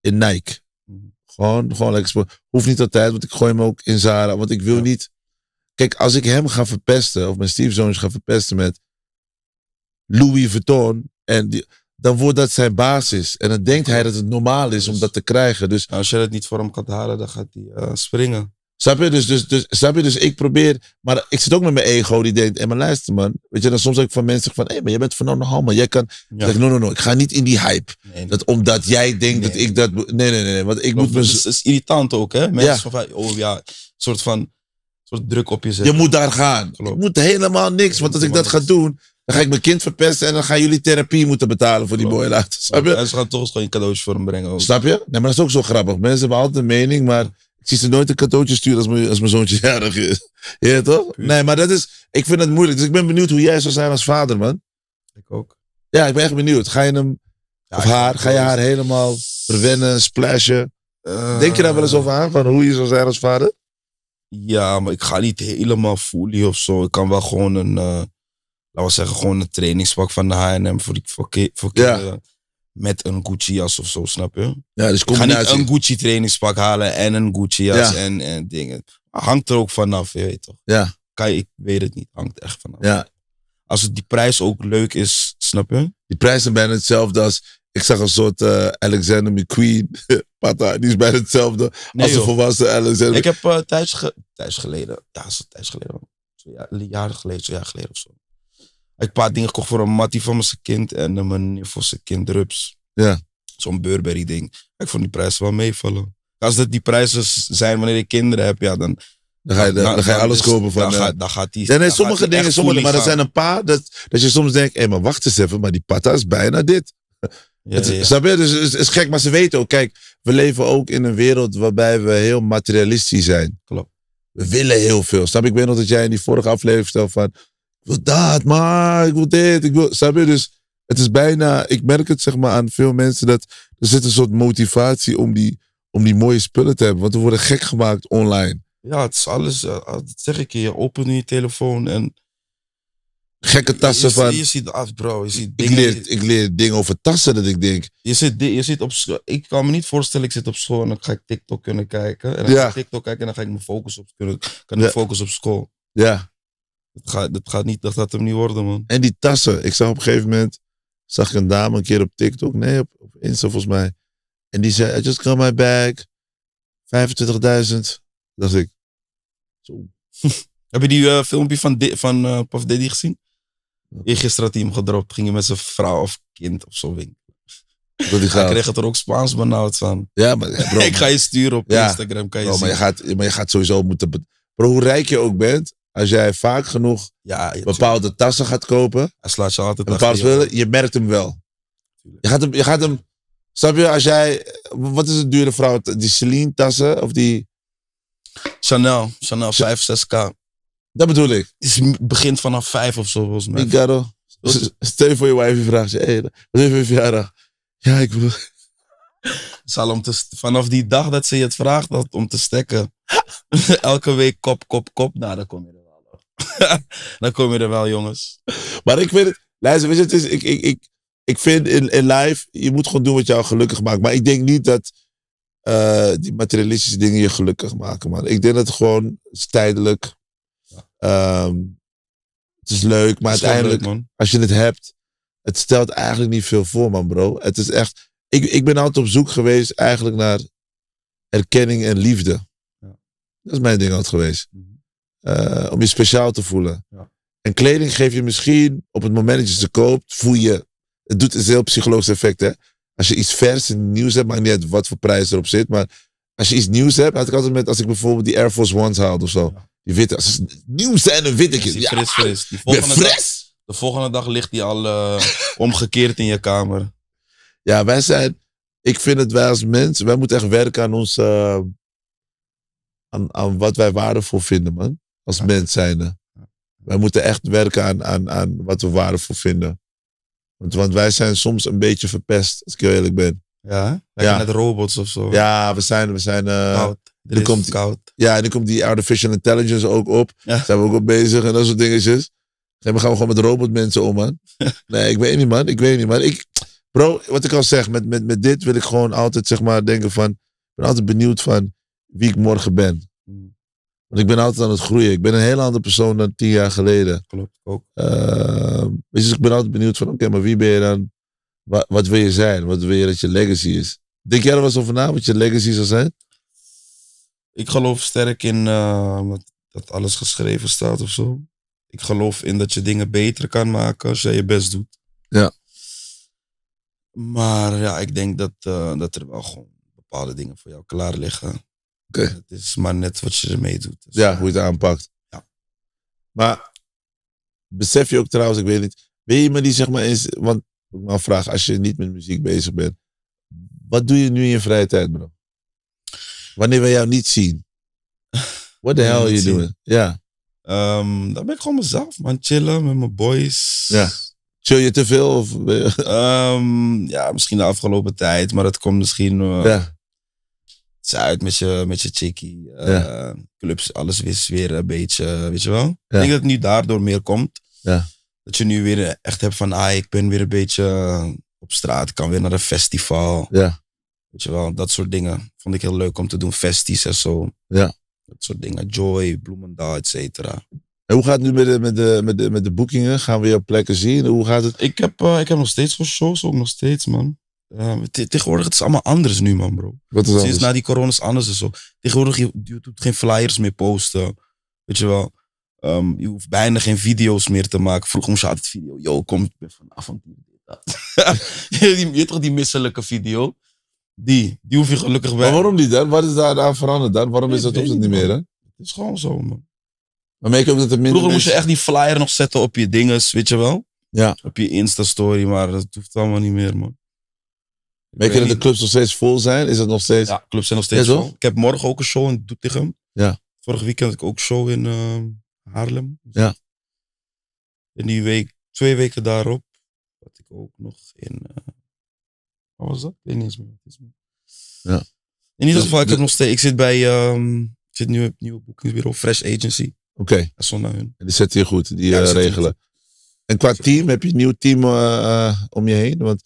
Speaker 2: in Nike. Gewoon, gewoon lekker. Hoeft niet altijd, want ik gooi hem ook in Zara. Want ik wil
Speaker 1: Ja.
Speaker 2: niet... Kijk, als ik hem ga verpesten, of mijn stiefzoontje ga verpesten met Louis Vuitton, en die, dan wordt dat zijn basis. En dan denkt hij dat het normaal is om dat te krijgen. Dus
Speaker 1: Nou, als je dat niet voor hem kan halen, dan gaat hij eh, springen.
Speaker 2: Snap je? Dus, dus, dus, snap je? Dus ik probeer. Maar ik zit ook met mijn ego die denkt: hé, maar luister, man. Weet je, dan soms heb ik van mensen van: hé, maar jij bent van Halman. Jij kan.
Speaker 1: Ja.
Speaker 2: Zeg ik: no, no, no. Ik ga niet in die hype.
Speaker 1: Nee,
Speaker 2: Dat omdat jij denkt dat ik dat. Nee, nee, nee. nee want ik moet
Speaker 1: dat
Speaker 2: me.
Speaker 1: is, is irritant ook, hè? Mensen
Speaker 2: Ja.
Speaker 1: van, oh ja, een soort van soort druk op je zetten.
Speaker 2: Je moet daar gaan.
Speaker 1: Klopt.
Speaker 2: Ik moet helemaal niks. Want als ik dat ga doen, dan ga ik mijn kind verpesten. En dan gaan jullie therapie moeten betalen voor die boy later. Snap je?
Speaker 1: En ze gaan toch eens gewoon een cadeautje voor hem brengen. Ook.
Speaker 2: Snap je? Nee, maar dat is ook zo grappig. Mensen hebben altijd een mening, maar ik zie ze nooit een cadeautje sturen als mijn, als mijn zoontje jarig is. Ja, toch? Nee, maar dat is, ik vind het moeilijk. Dus ik ben benieuwd hoe jij zou zijn als vader, man.
Speaker 1: Ik ook.
Speaker 2: Ja, ik ben echt benieuwd. Ga je hem,
Speaker 1: Ja,
Speaker 2: of haar, ga je haar helemaal verwennen, splashen?
Speaker 1: Eh,
Speaker 2: Denk je daar wel eens over aan, van hoe je zou zijn als vader?
Speaker 1: Ja, maar ik ga niet helemaal fully of zo. Ik kan wel gewoon een, eh, laten we zeggen, gewoon een trainingspak van de H&M voor, die, voor, voor
Speaker 2: Ja.
Speaker 1: kinderen. Met een Gucci jas of zo, snap je?
Speaker 2: Ja, dus
Speaker 1: Ik ga niet een Gucci trainingspak halen en een Gucci jas
Speaker 2: Ja.
Speaker 1: en, en dingen. Hangt er ook vanaf, je weet toch?
Speaker 2: Ja,
Speaker 1: Kan je, ik weet het niet, hangt echt vanaf.
Speaker 2: ja.
Speaker 1: Als het die prijs ook leuk is, snap je?
Speaker 2: Die prijzen zijn bijna hetzelfde als, ik zag een soort eh, Alexander McQueen. Pata, die is bijna hetzelfde
Speaker 1: Nee,
Speaker 2: als een volwassen Alexander.
Speaker 1: Ik heb eh thuis, ge- thuis geleden, ja, thuis geleden, zo, ja, een jaar geleden, zo'n jaar geleden of zo. Ik heb een paar dingen gekocht voor een mattie van mijn kind en mijn voor zijn kind Rups.
Speaker 2: Ja.
Speaker 1: Zo'n Burberry ding. Ik vond die prijzen wel meevallen. Als dat die prijzen zijn wanneer ik kinderen heb, ja, dan
Speaker 2: Dan ga je, dan, dan ga je alles kopen van...
Speaker 1: Dan, dan gaat die.
Speaker 2: nee,
Speaker 1: dan gaat
Speaker 2: sommige dingen, sommige, maar er zijn een paar dat, dat je soms denkt, hé, maar wacht eens even, maar die patta is bijna dit.
Speaker 1: Ja,
Speaker 2: Het,
Speaker 1: ja.
Speaker 2: Snap je? Dus het is, gek, maar ze weten ook, kijk, we leven ook in een wereld waarbij we heel materialistisch zijn.
Speaker 1: Klopt.
Speaker 2: We willen heel veel. Snap je? Ik weet nog dat jij in die vorige aflevering vertelde van, wil dat, maar ik wil dit, ik wil, snap je? Dus het is bijna, ik merk het zeg maar aan veel mensen dat er zit een soort motivatie om die, om die mooie spullen te hebben. Want we worden gek gemaakt online.
Speaker 1: Ja, het is alles. eh, dat zeg ik je. Je opent nu je telefoon en.
Speaker 2: Gekke tassen
Speaker 1: je,
Speaker 2: van,
Speaker 1: Je, je ziet af, bro. Je ziet
Speaker 2: ik leer, ik leer dingen over tassen dat ik denk,
Speaker 1: Je zit, je zit op school. Ik kan me niet voorstellen, ik zit op school en dan ga ik TikTok kunnen kijken. En dan
Speaker 2: Ja.
Speaker 1: ga ik TikTok kijken en dan ga ik me focussen op, kunnen, kan ik
Speaker 2: Ja.
Speaker 1: focussen op school.
Speaker 2: ja.
Speaker 1: Dat gaat, dat gaat niet, dat gaat hem niet worden, man.
Speaker 2: En die tassen. Ik zag op een gegeven moment, zag ik een dame een keer op TikTok, nee, op, op Insta volgens mij. En die zei, I just got my bag, 25.000. Dacht ik, zo.
Speaker 1: Heb je die eh, filmpje van, Di- van eh Puff Daddy gezien? Eergisteren had hij hem gedropt. Ging hij met zijn vrouw of kind of zo winkelen.
Speaker 2: Dat
Speaker 1: Hij kreeg het er ook Spaans benauwd van.
Speaker 2: Ja, maar, ja, bro,
Speaker 1: ik ga je sturen op
Speaker 2: Ja.
Speaker 1: Instagram, kan je
Speaker 2: bro,
Speaker 1: zien.
Speaker 2: maar, je gaat, maar je gaat sowieso moeten... Bro, hoe rijk je ook bent, als jij vaak genoeg
Speaker 1: ja,
Speaker 2: bepaalde tassen gaat kopen,
Speaker 1: hij slaat je altijd
Speaker 2: spullen, je merkt hem wel. Je gaat hem, je gaat hem, snap je, als jij, wat is het dure vrouw, die Celine tassen, of die,
Speaker 1: Chanel, Chanel 5, 6K.
Speaker 2: dat bedoel ik.
Speaker 1: Het begint vanaf 5 of zo, volgens mij.
Speaker 2: Migaro. Stel voor je wife vraagt je, hey, wat je verjaardag? Ja, ik bedoel,
Speaker 1: Zal om te, vanaf die dag dat ze je het vraagt dat, om te stekken. Elke week kop, kop, kop. Nou, dan kom je. dan kom je er wel, jongens.
Speaker 2: Maar ik vind het, luister, weet je, het is, ik, ik, ik, ik vind in, in life, je moet gewoon doen wat jou gelukkig maakt. Maar ik denk niet dat eh, die materialistische dingen je gelukkig maken, man. Ik denk dat het gewoon is tijdelijk. Ehm, het is leuk, maar
Speaker 1: is
Speaker 2: uiteindelijk,
Speaker 1: leuk,
Speaker 2: als je het hebt, het stelt eigenlijk niet veel voor, man, bro. Het is echt, ik, ik ben altijd op zoek geweest eigenlijk naar erkenning en liefde.
Speaker 1: Ja.
Speaker 2: Dat is mijn ding altijd geweest. Eh, om je speciaal te voelen.
Speaker 1: Ja.
Speaker 2: En kleding geef je misschien, op het moment dat je ze koopt, voel je, het doet een heel psychologisch effect, hè. Als je iets vers en nieuws hebt, maakt niet uit wat voor prijs erop zit, maar als je iets nieuws hebt, had ik altijd met, als ik bijvoorbeeld die Air Force Ones haalde of zo.
Speaker 1: Ja.
Speaker 2: Die witte, als ze nieuw zijn, een witte.
Speaker 1: Is die
Speaker 2: Ja,
Speaker 1: fris, fris. Die
Speaker 2: ik
Speaker 1: dag,
Speaker 2: fris.
Speaker 1: de volgende dag ligt die al eh, omgekeerd in je kamer.
Speaker 2: Ja, wij zijn, ik vind het wij als mens, wij moeten echt werken aan ons, eh, aan, aan wat wij waardevol vinden, man. Als mens zijnde. Wij moeten echt werken aan, aan, aan wat we waardevol vinden. Want, want wij zijn soms een beetje verpest, als ik heel eerlijk ben.
Speaker 1: Ja,
Speaker 2: Ja.
Speaker 1: net robots of zo.
Speaker 2: Ja, we zijn, we zijn, eh,
Speaker 1: koud. Er
Speaker 2: komt-
Speaker 1: koud.
Speaker 2: ja, en nu komt die artificial intelligence ook op.
Speaker 1: Ja.
Speaker 2: Zijn we ook op bezig en dat soort dingetjes. We gaan gewoon met robotmensen om, man. Nee, ik weet niet, man. Ik weet niet, man. Ik, bro, wat ik al zeg, met, met, met dit wil ik gewoon altijd, zeg maar, denken van... Ik ben altijd benieuwd van wie ik morgen ben. Want ik ben altijd aan het groeien. Ik ben een heel andere persoon dan tien jaar geleden.
Speaker 1: Klopt, ook.
Speaker 2: Uh, dus ik ben altijd benieuwd van, oké, maar wie ben je dan? Wat, wat wil je zijn? Wat wil je dat je legacy is? Denk jij er wel eens over na, wat je legacy zal zijn?
Speaker 1: Ik geloof sterk in eh, dat alles geschreven staat of zo. Ik geloof in dat je dingen beter kan maken als jij je best doet.
Speaker 2: Ja.
Speaker 1: Maar ja, ik denk dat, eh, dat er wel gewoon bepaalde dingen voor jou klaar liggen.
Speaker 2: Oké.
Speaker 1: Het is maar net wat je ermee doet. Dus,
Speaker 2: Ja, hoe je het aanpakt.
Speaker 1: Ja.
Speaker 2: Maar besef je ook trouwens, ik weet niet, ben je iemand die zeg maar is, want ik me afvraag, als je niet met muziek bezig bent, wat doe je nu in je vrije tijd, bro? Wanneer we jou niet zien? What the hell are you doing? Ja.
Speaker 1: Ehm, dan ben ik gewoon mezelf, man. Chillen met mijn boys.
Speaker 2: Ja. Chill je te veel? Of,
Speaker 1: Ehm, ja, misschien de afgelopen tijd, maar dat komt misschien eh,
Speaker 2: ja.
Speaker 1: Is uit met je, met je chickie. eh, Clubs, alles is weer een beetje, weet je wel. Ik denk dat het nu daardoor meer komt.
Speaker 2: Ja.
Speaker 1: Dat je nu weer echt hebt van, ah, ik ben weer een beetje op straat. Ik kan weer naar een festival.
Speaker 2: Ja.
Speaker 1: Weet je wel, dat soort dingen vond ik heel leuk om te doen. Festies en zo.
Speaker 2: Ja.
Speaker 1: Dat soort dingen. Joy, Bloemendaal, et cetera.
Speaker 2: En hoe gaat het nu met de, met, de, met, de, met de boekingen? Gaan we op plekken zien? Hoe gaat het?
Speaker 1: Ik heb, eh, ik heb nog steeds voor shows, ook nog steeds, man. Te- tegenwoordig het is allemaal anders nu, man, bro.
Speaker 2: Wat is
Speaker 1: Sinds na die corona is anders en zo. Tegenwoordig, je, je doet geen flyers meer posten. Weet je wel. Ehm, je hoeft bijna geen video's meer te maken. Vroeger moest je altijd video. Yo, kom ik ben vanavond je weet toch die misselijke video? Die, die hoef je gelukkig bij.
Speaker 2: Maar waarom niet dan? Wat is daar aan veranderd dan? Waarom is dat
Speaker 1: weet
Speaker 2: op het
Speaker 1: niet,
Speaker 2: meer?
Speaker 1: Het is gewoon zo, man.
Speaker 2: Maar merk je ook dat er minder
Speaker 1: Vroeger moest je echt die flyer nog zetten op je dinges, weet je wel?
Speaker 2: Ja.
Speaker 1: Op je Insta-story, maar dat hoeft allemaal niet meer, man.
Speaker 2: Merk je dat de clubs nog steeds vol zijn? Is dat nog steeds...
Speaker 1: Ja, clubs zijn nog steeds
Speaker 2: Ja,
Speaker 1: vol. Ik heb morgen ook een show in Doetinchem.
Speaker 2: Ja.
Speaker 1: Vorig weekend had ik ook een show in ehm, Haarlem.
Speaker 2: Ja.
Speaker 1: En die week, twee weken daarop, had ik ook nog in... eh, wat was dat? Ik weet niet eens meer. wat het is.
Speaker 2: Ja.
Speaker 1: In ieder
Speaker 2: Dus
Speaker 1: geval, ik, heb nog steeds, ik zit bij... ehm, ik zit nu op het nieuwe boekingsbureau, Fresh Agency.
Speaker 2: Oké,
Speaker 1: Dat is naar hun.
Speaker 2: en die zetten je goed, die
Speaker 1: Ja,
Speaker 2: eh, regelen. En qua team, heb je een nieuw team eh, om je heen? Want,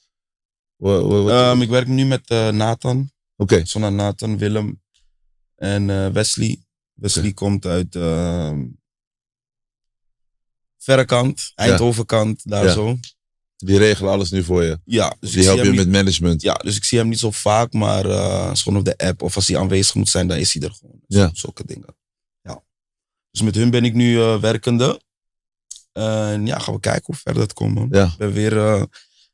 Speaker 2: wat-
Speaker 1: Ehm, ik werk nu met eh, Nathan.
Speaker 2: Oké,
Speaker 1: naar Nathan, Willem en eh, Wesley. Wesley komt uit ehm verre kant, Eindhovenkant, daar
Speaker 2: Ja.
Speaker 1: zo.
Speaker 2: die regelen alles nu voor je.
Speaker 1: Ja, dus ik
Speaker 2: Die helpen je
Speaker 1: niet-
Speaker 2: met management.
Speaker 1: Ja, dus ik zie hem niet zo vaak, maar eh, gewoon op de app. Of als hij aanwezig moet zijn, dan is hij er gewoon. Dus
Speaker 2: Ja.
Speaker 1: Zulke dingen. Ja. Dus met hun ben ik nu werkende. En ja, gaan we kijken hoe ver dat komt, man.
Speaker 2: Ja.
Speaker 1: Ik ben weer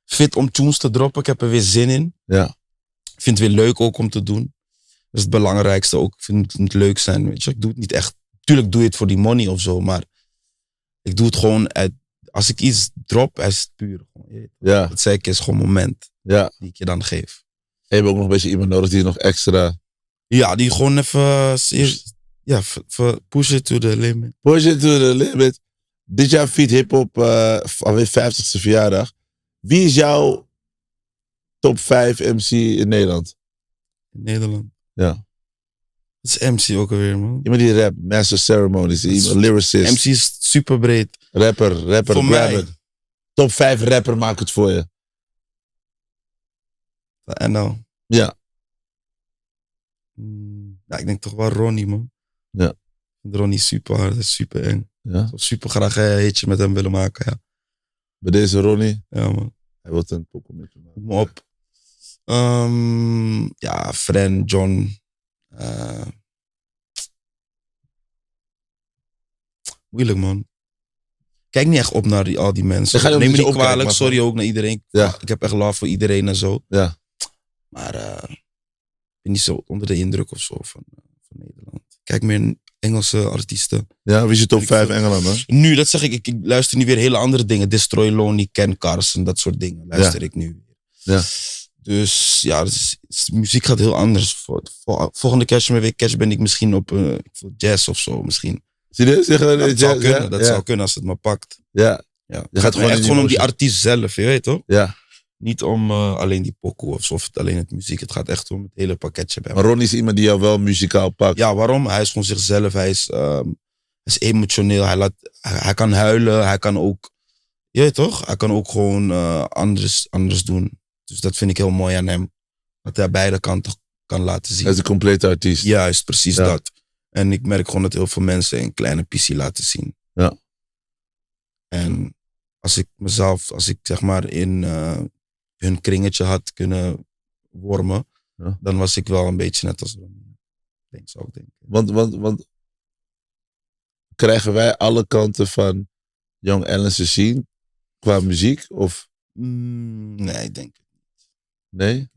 Speaker 1: fit om tunes te droppen. Ik heb er weer zin in.
Speaker 2: Ja.
Speaker 1: Ik vind het weer leuk ook om te doen. Dat is het belangrijkste ook. Ik vind het leuk zijn, weet je. Ik doe het niet echt... Tuurlijk doe je het voor die money of zo, maar... Ik doe het gewoon uit... Als ik iets drop, is het puur.
Speaker 2: Ja,
Speaker 1: zei ik, is gewoon een moment
Speaker 2: ja.
Speaker 1: die ik je dan geef.
Speaker 2: En je hebt ook nog een beetje iemand nodig die nog extra...
Speaker 1: Ja, die gewoon even... eh, Ja, push it to the limit.
Speaker 2: Push it to the limit. Dit jaar Feed Hip Hop uh, alweer 50ste verjaardag. Wie is jouw top 5 MC in Nederland?
Speaker 1: In Nederland.
Speaker 2: Ja.
Speaker 1: Dat is MC ook alweer, man.
Speaker 2: Iemand die rap, Master Ceremonies, iemand, lyricist,
Speaker 1: MC is super breed.
Speaker 2: rapper, rapper,
Speaker 1: Voor mij.
Speaker 2: rapper. Top 5 rapper, maak het voor je.
Speaker 1: En nou.
Speaker 2: Ja.
Speaker 1: Mm, Ja, ik denk toch wel Ronnie, man.
Speaker 2: Ja.
Speaker 1: Ronnie super hard, super eng.
Speaker 2: Ja.
Speaker 1: Super graag een hitje met hem willen maken, ja.
Speaker 2: Bij deze Ronnie,
Speaker 1: Ja, man.
Speaker 2: hij wil een pokoe met je maken.
Speaker 1: Kom maar op. Ehm, ja, Fren, John. eh, moeilijk, man. Kijk niet echt op naar die, al die mensen. Neem me niet kwalijk. Sorry ook naar iedereen.
Speaker 2: Ja.
Speaker 1: Ik heb echt love voor iedereen en zo.
Speaker 2: Ja.
Speaker 1: Maar eh, ik ben niet zo onder de indruk of zo van, eh, van Nederland. Kijk meer Engelse artiesten.
Speaker 2: Ja, wie is je top
Speaker 1: Ik
Speaker 2: 5
Speaker 1: vind-
Speaker 2: Engeland, man?
Speaker 1: Nu, dat zeg ik, ik, ik luister nu weer hele andere dingen. Destroy Lonely, Ken Carson, dat soort dingen luister ik nu weer.
Speaker 2: Ja.
Speaker 1: Dus ja, dus, muziek gaat heel anders. Vol- vol- Volgende keer als je me weer catch, ben ik misschien op voel jazz of zo. Misschien.
Speaker 2: Zie je? Zeg,
Speaker 1: dat zou
Speaker 2: ja,
Speaker 1: kunnen,
Speaker 2: ja,
Speaker 1: dat
Speaker 2: ja.
Speaker 1: zou kunnen als het me pakt.
Speaker 2: Ja,
Speaker 1: Ja.
Speaker 2: Je gaat gewoon
Speaker 1: echt gewoon om die artiest zelf, je weet toch?
Speaker 2: ja.
Speaker 1: Niet om eh, alleen die pokoe of of alleen het muziek. Het gaat echt om het hele pakketje bij
Speaker 2: Maar Ronnie is iemand die jou wel muzikaal pakt.
Speaker 1: Ja, waarom? Hij is gewoon zichzelf. Hij is, ehm, is emotioneel. Hij, laat, hij, hij kan huilen. Hij kan ook... Je weet toch? Hij kan ook gewoon eh, anders, anders doen. Dus dat vind ik heel mooi aan hem. Dat hij beide kanten kan laten zien.
Speaker 2: Hij is een complete artiest.
Speaker 1: Juist, precies
Speaker 2: Ja.
Speaker 1: dat. En ik merk gewoon dat heel veel mensen een kleine pissie laten zien.
Speaker 2: Ja.
Speaker 1: En als ik mezelf, als ik zeg maar in eh, hun kringetje had kunnen wormen,
Speaker 2: Ja.
Speaker 1: dan was ik wel een beetje net als Ronnie. Denk, zou ik denken.
Speaker 2: Want, want, want krijgen wij alle kanten van Young Ellen te zien qua muziek? Of
Speaker 1: Mm, nee, ik denk het
Speaker 2: nee?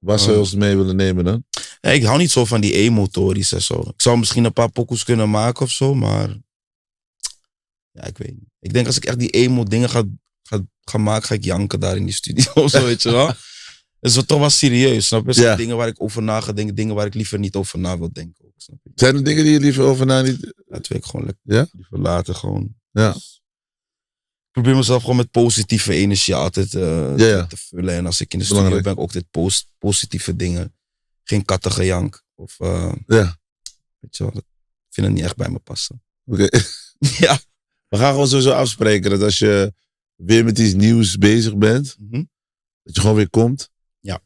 Speaker 2: Waar zou je ons mee willen nemen dan?
Speaker 1: Ja, ik hou niet zo van die emotories en zo. Ik zou misschien een paar pokoes kunnen maken of zo, maar... Ja, ik weet niet. Ik denk als ik echt die emo dingen ga, ga, maken, ga ik janken daar in die studio of zo, weet je wel. Het is wel toch wel serieus, snap je? Er zijn
Speaker 2: Ja.
Speaker 1: dingen waar ik over na ga denken, dingen waar ik liever niet over na wil denken. Snap je?
Speaker 2: Zijn er dingen die je liever over na niet...
Speaker 1: Dat wil ik gewoon lekker
Speaker 2: Ja?
Speaker 1: liever laten gewoon.
Speaker 2: Ja.
Speaker 1: Ik probeer mezelf gewoon met positieve energie altijd eh,
Speaker 2: Ja,
Speaker 1: te vullen. En als ik in de studio
Speaker 2: Belangrijk.
Speaker 1: ben, ook dit post, positieve dingen. Geen kattige jank. Of, eh,
Speaker 2: Ja,
Speaker 1: weet je wel, ik vind het niet echt bij me passen.
Speaker 2: oké.
Speaker 1: ja.
Speaker 2: We gaan gewoon sowieso afspreken dat als je weer met iets nieuws bezig bent,
Speaker 1: Mhm.
Speaker 2: dat je gewoon weer komt.
Speaker 1: Ja.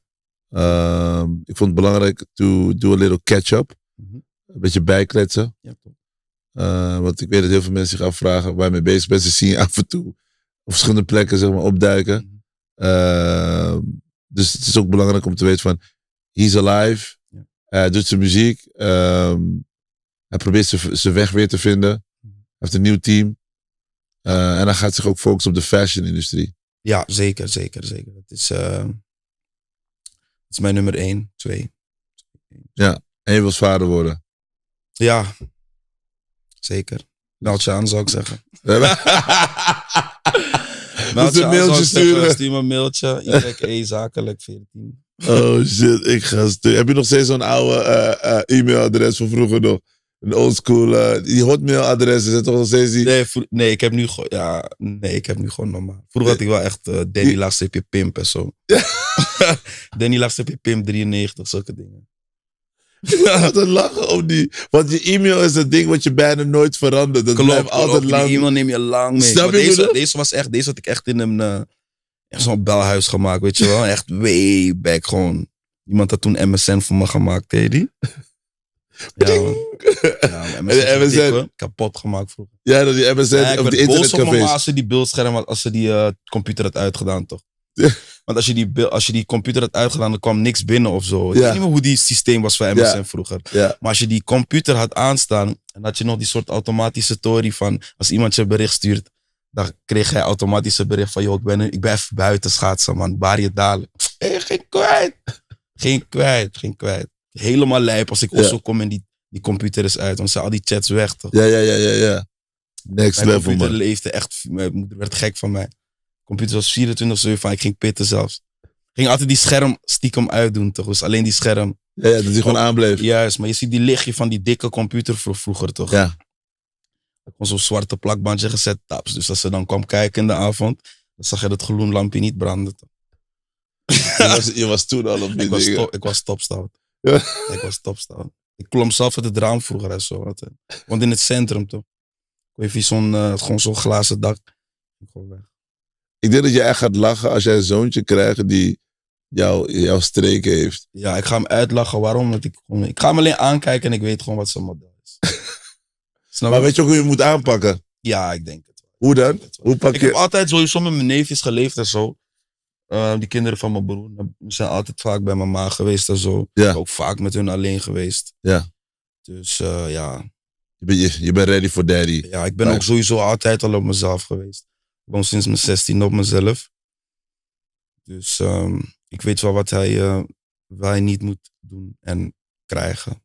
Speaker 2: Ehm, ik vond het belangrijk to do a little catch-up.
Speaker 1: Mhm.
Speaker 2: Een beetje bijkletsen.
Speaker 1: Ja, toch.
Speaker 2: Eh, want ik weet dat heel veel mensen zich afvragen waar je mee bezig bent. Ze zien je af en toe op verschillende plekken zeg maar, opduiken.
Speaker 1: Mhm.
Speaker 2: Ehm, dus het is ook belangrijk om te weten van, he's alive.
Speaker 1: Ja.
Speaker 2: Hij doet zijn muziek. Ehm, hij probeert zijn- weg weer te vinden. Hij heeft een nieuw team. Eh, en hij gaat zich ook focussen op de fashion-industrie.
Speaker 1: Ja, zeker, zeker, zeker. Dat is, eh, dat is mijn nummer één, twee.
Speaker 2: En je wilt vader worden.
Speaker 1: Ja, Zeker. Meld je aan, zou ik zeggen. Meld je aan,
Speaker 2: mailtje
Speaker 1: ik zeggen.
Speaker 2: sturen.
Speaker 1: Stuur me een mailtje. YE zakelijk 14.
Speaker 2: Oh shit, ik ga sturen. Heb je nog steeds zo'n oude eh, eh, e-mailadres van vroeger nog? Een oldschool, eh die hotmailadres, is het toch nog steeds die?
Speaker 1: Nee, nee, ik heb nu gewoon, ja, nee, ik heb nu gewoon normaal. Vroeger had ik wel echt eh Danny
Speaker 2: Die-
Speaker 1: laagstreepje pimp en zo. Danny laagstreepje pimp 93, zulke dingen.
Speaker 2: Een lachen om die. Want je e-mail is een ding wat je bijna nooit verandert. Dat blijft
Speaker 1: Klopt,
Speaker 2: altijd
Speaker 1: altijd
Speaker 2: lang.
Speaker 1: Die e-mail neem je lang mee.
Speaker 2: Je
Speaker 1: deze, deze was echt, deze had ik echt in een, echt zo'n belhuis gemaakt, weet je wel. Echt way back gewoon. Iemand had toen MSN voor me gemaakt, ken je Ja, ja MSN,
Speaker 2: En de
Speaker 1: is dik,
Speaker 2: MSN.
Speaker 1: kapot gemaakt vroeger.
Speaker 2: Ja, dat die MSN
Speaker 1: Ja,
Speaker 2: of
Speaker 1: mijn ma
Speaker 2: internetcafés.
Speaker 1: als ze die beeldscherm had, als ze die eh, computer had uitgedaan, toch?
Speaker 2: Ja.
Speaker 1: Want als je, die, als je die computer had uitgedaan, dan kwam niks binnen of zo. Ik weet niet meer hoe die systeem was van MSN
Speaker 2: Ja.
Speaker 1: vroeger.
Speaker 2: Ja.
Speaker 1: Maar als je die computer had aanstaan, en had je nog die soort automatische tory van, als iemand je bericht stuurt, dan kreeg hij automatisch een bericht van, joh, ik ben, ik ben even buiten schaatsen, man. Baar je dalen. Hé, geen kwijt. Geen kwijt, geen kwijt. Helemaal lijp als ik
Speaker 2: Ja.
Speaker 1: Oslo kom en die, die computer is uit. Dan zijn al die chats weg, toch?
Speaker 2: Ja, ja, ja, ja, ja. Next
Speaker 1: Mijn
Speaker 2: level,
Speaker 1: computer
Speaker 2: man.
Speaker 1: leefde echt, mijn moeder werd gek van mij. computer was 24 van, ik ging pitten zelfs. Ik ging altijd die scherm stiekem uitdoen, toch? Dus alleen die scherm.
Speaker 2: Ja, ja, dat die gewoon
Speaker 1: Oh,
Speaker 2: aanbleef.
Speaker 1: Juist, maar je ziet die lichtje van die dikke computer vro- vroeger, toch?
Speaker 2: Ja.
Speaker 1: Ik had zo'n zwarte plakbandje gezet, taps. Dus als ze dan kwam kijken in de avond, dan zag je dat gloenlampje niet branden. toch?
Speaker 2: Je was, je was toen al op die
Speaker 1: Ik was, top, ik was topstout.
Speaker 2: Ja.
Speaker 1: Ik was topstout. Ik klom zelf uit het raam vroeger en zo. Want in het centrum toch. Ik weet zo'n, eh, gewoon zo'n glazen dak. Ik gewoon weg.
Speaker 2: Ik denk dat je echt gaat lachen als jij een zoontje krijgt die jou, jouw streek heeft.
Speaker 1: Ja, ik ga hem uitlachen. Waarom? Want ik, ik ga hem alleen aankijken en ik weet gewoon wat zijn model is. Snap
Speaker 2: Maar
Speaker 1: je?
Speaker 2: weet je ook hoe je moet aanpakken?
Speaker 1: Ja, ik denk het wel.
Speaker 2: Hoe dan? Hoe pak
Speaker 1: Ik heb
Speaker 2: je...
Speaker 1: altijd sowieso met mijn neefjes geleefd en zo. Eh, die kinderen van mijn broer zijn altijd vaak bij mijn ma geweest en zo.
Speaker 2: Ja.
Speaker 1: Ook vaak met hun alleen geweest.
Speaker 2: Ja.
Speaker 1: Dus eh, ja.
Speaker 2: Je bent, je, bent ready for daddy.
Speaker 1: ja, ik ben
Speaker 2: Maar-
Speaker 1: ook sowieso altijd al op mezelf geweest. Ik woon sinds mijn 16 op mezelf. Dus ehm, ik weet wel wat hij, eh, wat hij niet moet doen en krijgen.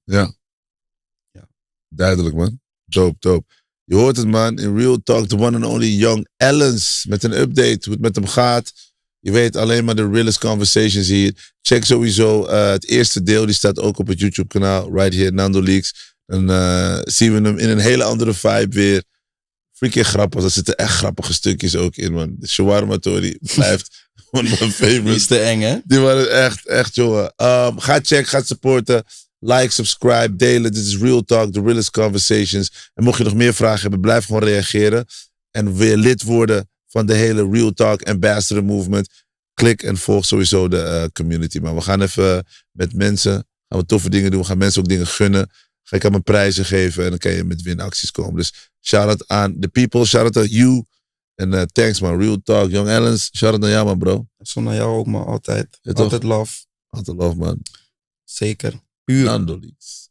Speaker 2: Duidelijk, man. Dope, dope. Je hoort het, man. In Real Talk, the one and only Young Ellens. Met een update, hoe het met hem gaat. Je weet alleen maar de realest conversations hier. Check sowieso eh, het eerste deel. Die staat ook op het YouTube-kanaal. Right here, Nando Leaks. Dan eh, zien we hem in een hele andere vibe weer. Freaking grappig. Er zitten echt grappige stukjes ook in, man. De shawarma Tori blijft one of my
Speaker 1: Die
Speaker 2: favorites.
Speaker 1: is te eng, hè?
Speaker 2: Die waren echt, echt, jongen. Um, ga checken, ga supporten. Like, subscribe, delen. Dit is Real Talk, the realest conversations. En mocht je nog meer vragen hebben, blijf gewoon reageren. En weer lid worden van de hele Real Talk Ambassador Movement. Klik en volg sowieso de eh, community. Maar we gaan even met mensen, gaan we toffe dingen doen. We gaan mensen ook dingen gunnen. Ga ik aan mijn prijzen geven en dan kan je met winacties komen. Dus shout-out aan the people, shout-out aan you. En eh, thanks man, Real Talk, Young Ellens. Shout-out naar jou man bro.
Speaker 1: Zo naar jou ook, maar altijd.
Speaker 2: Ja,
Speaker 1: altijd love.
Speaker 2: Altijd love man.
Speaker 1: Zeker. Puur.
Speaker 2: Nando Leaks.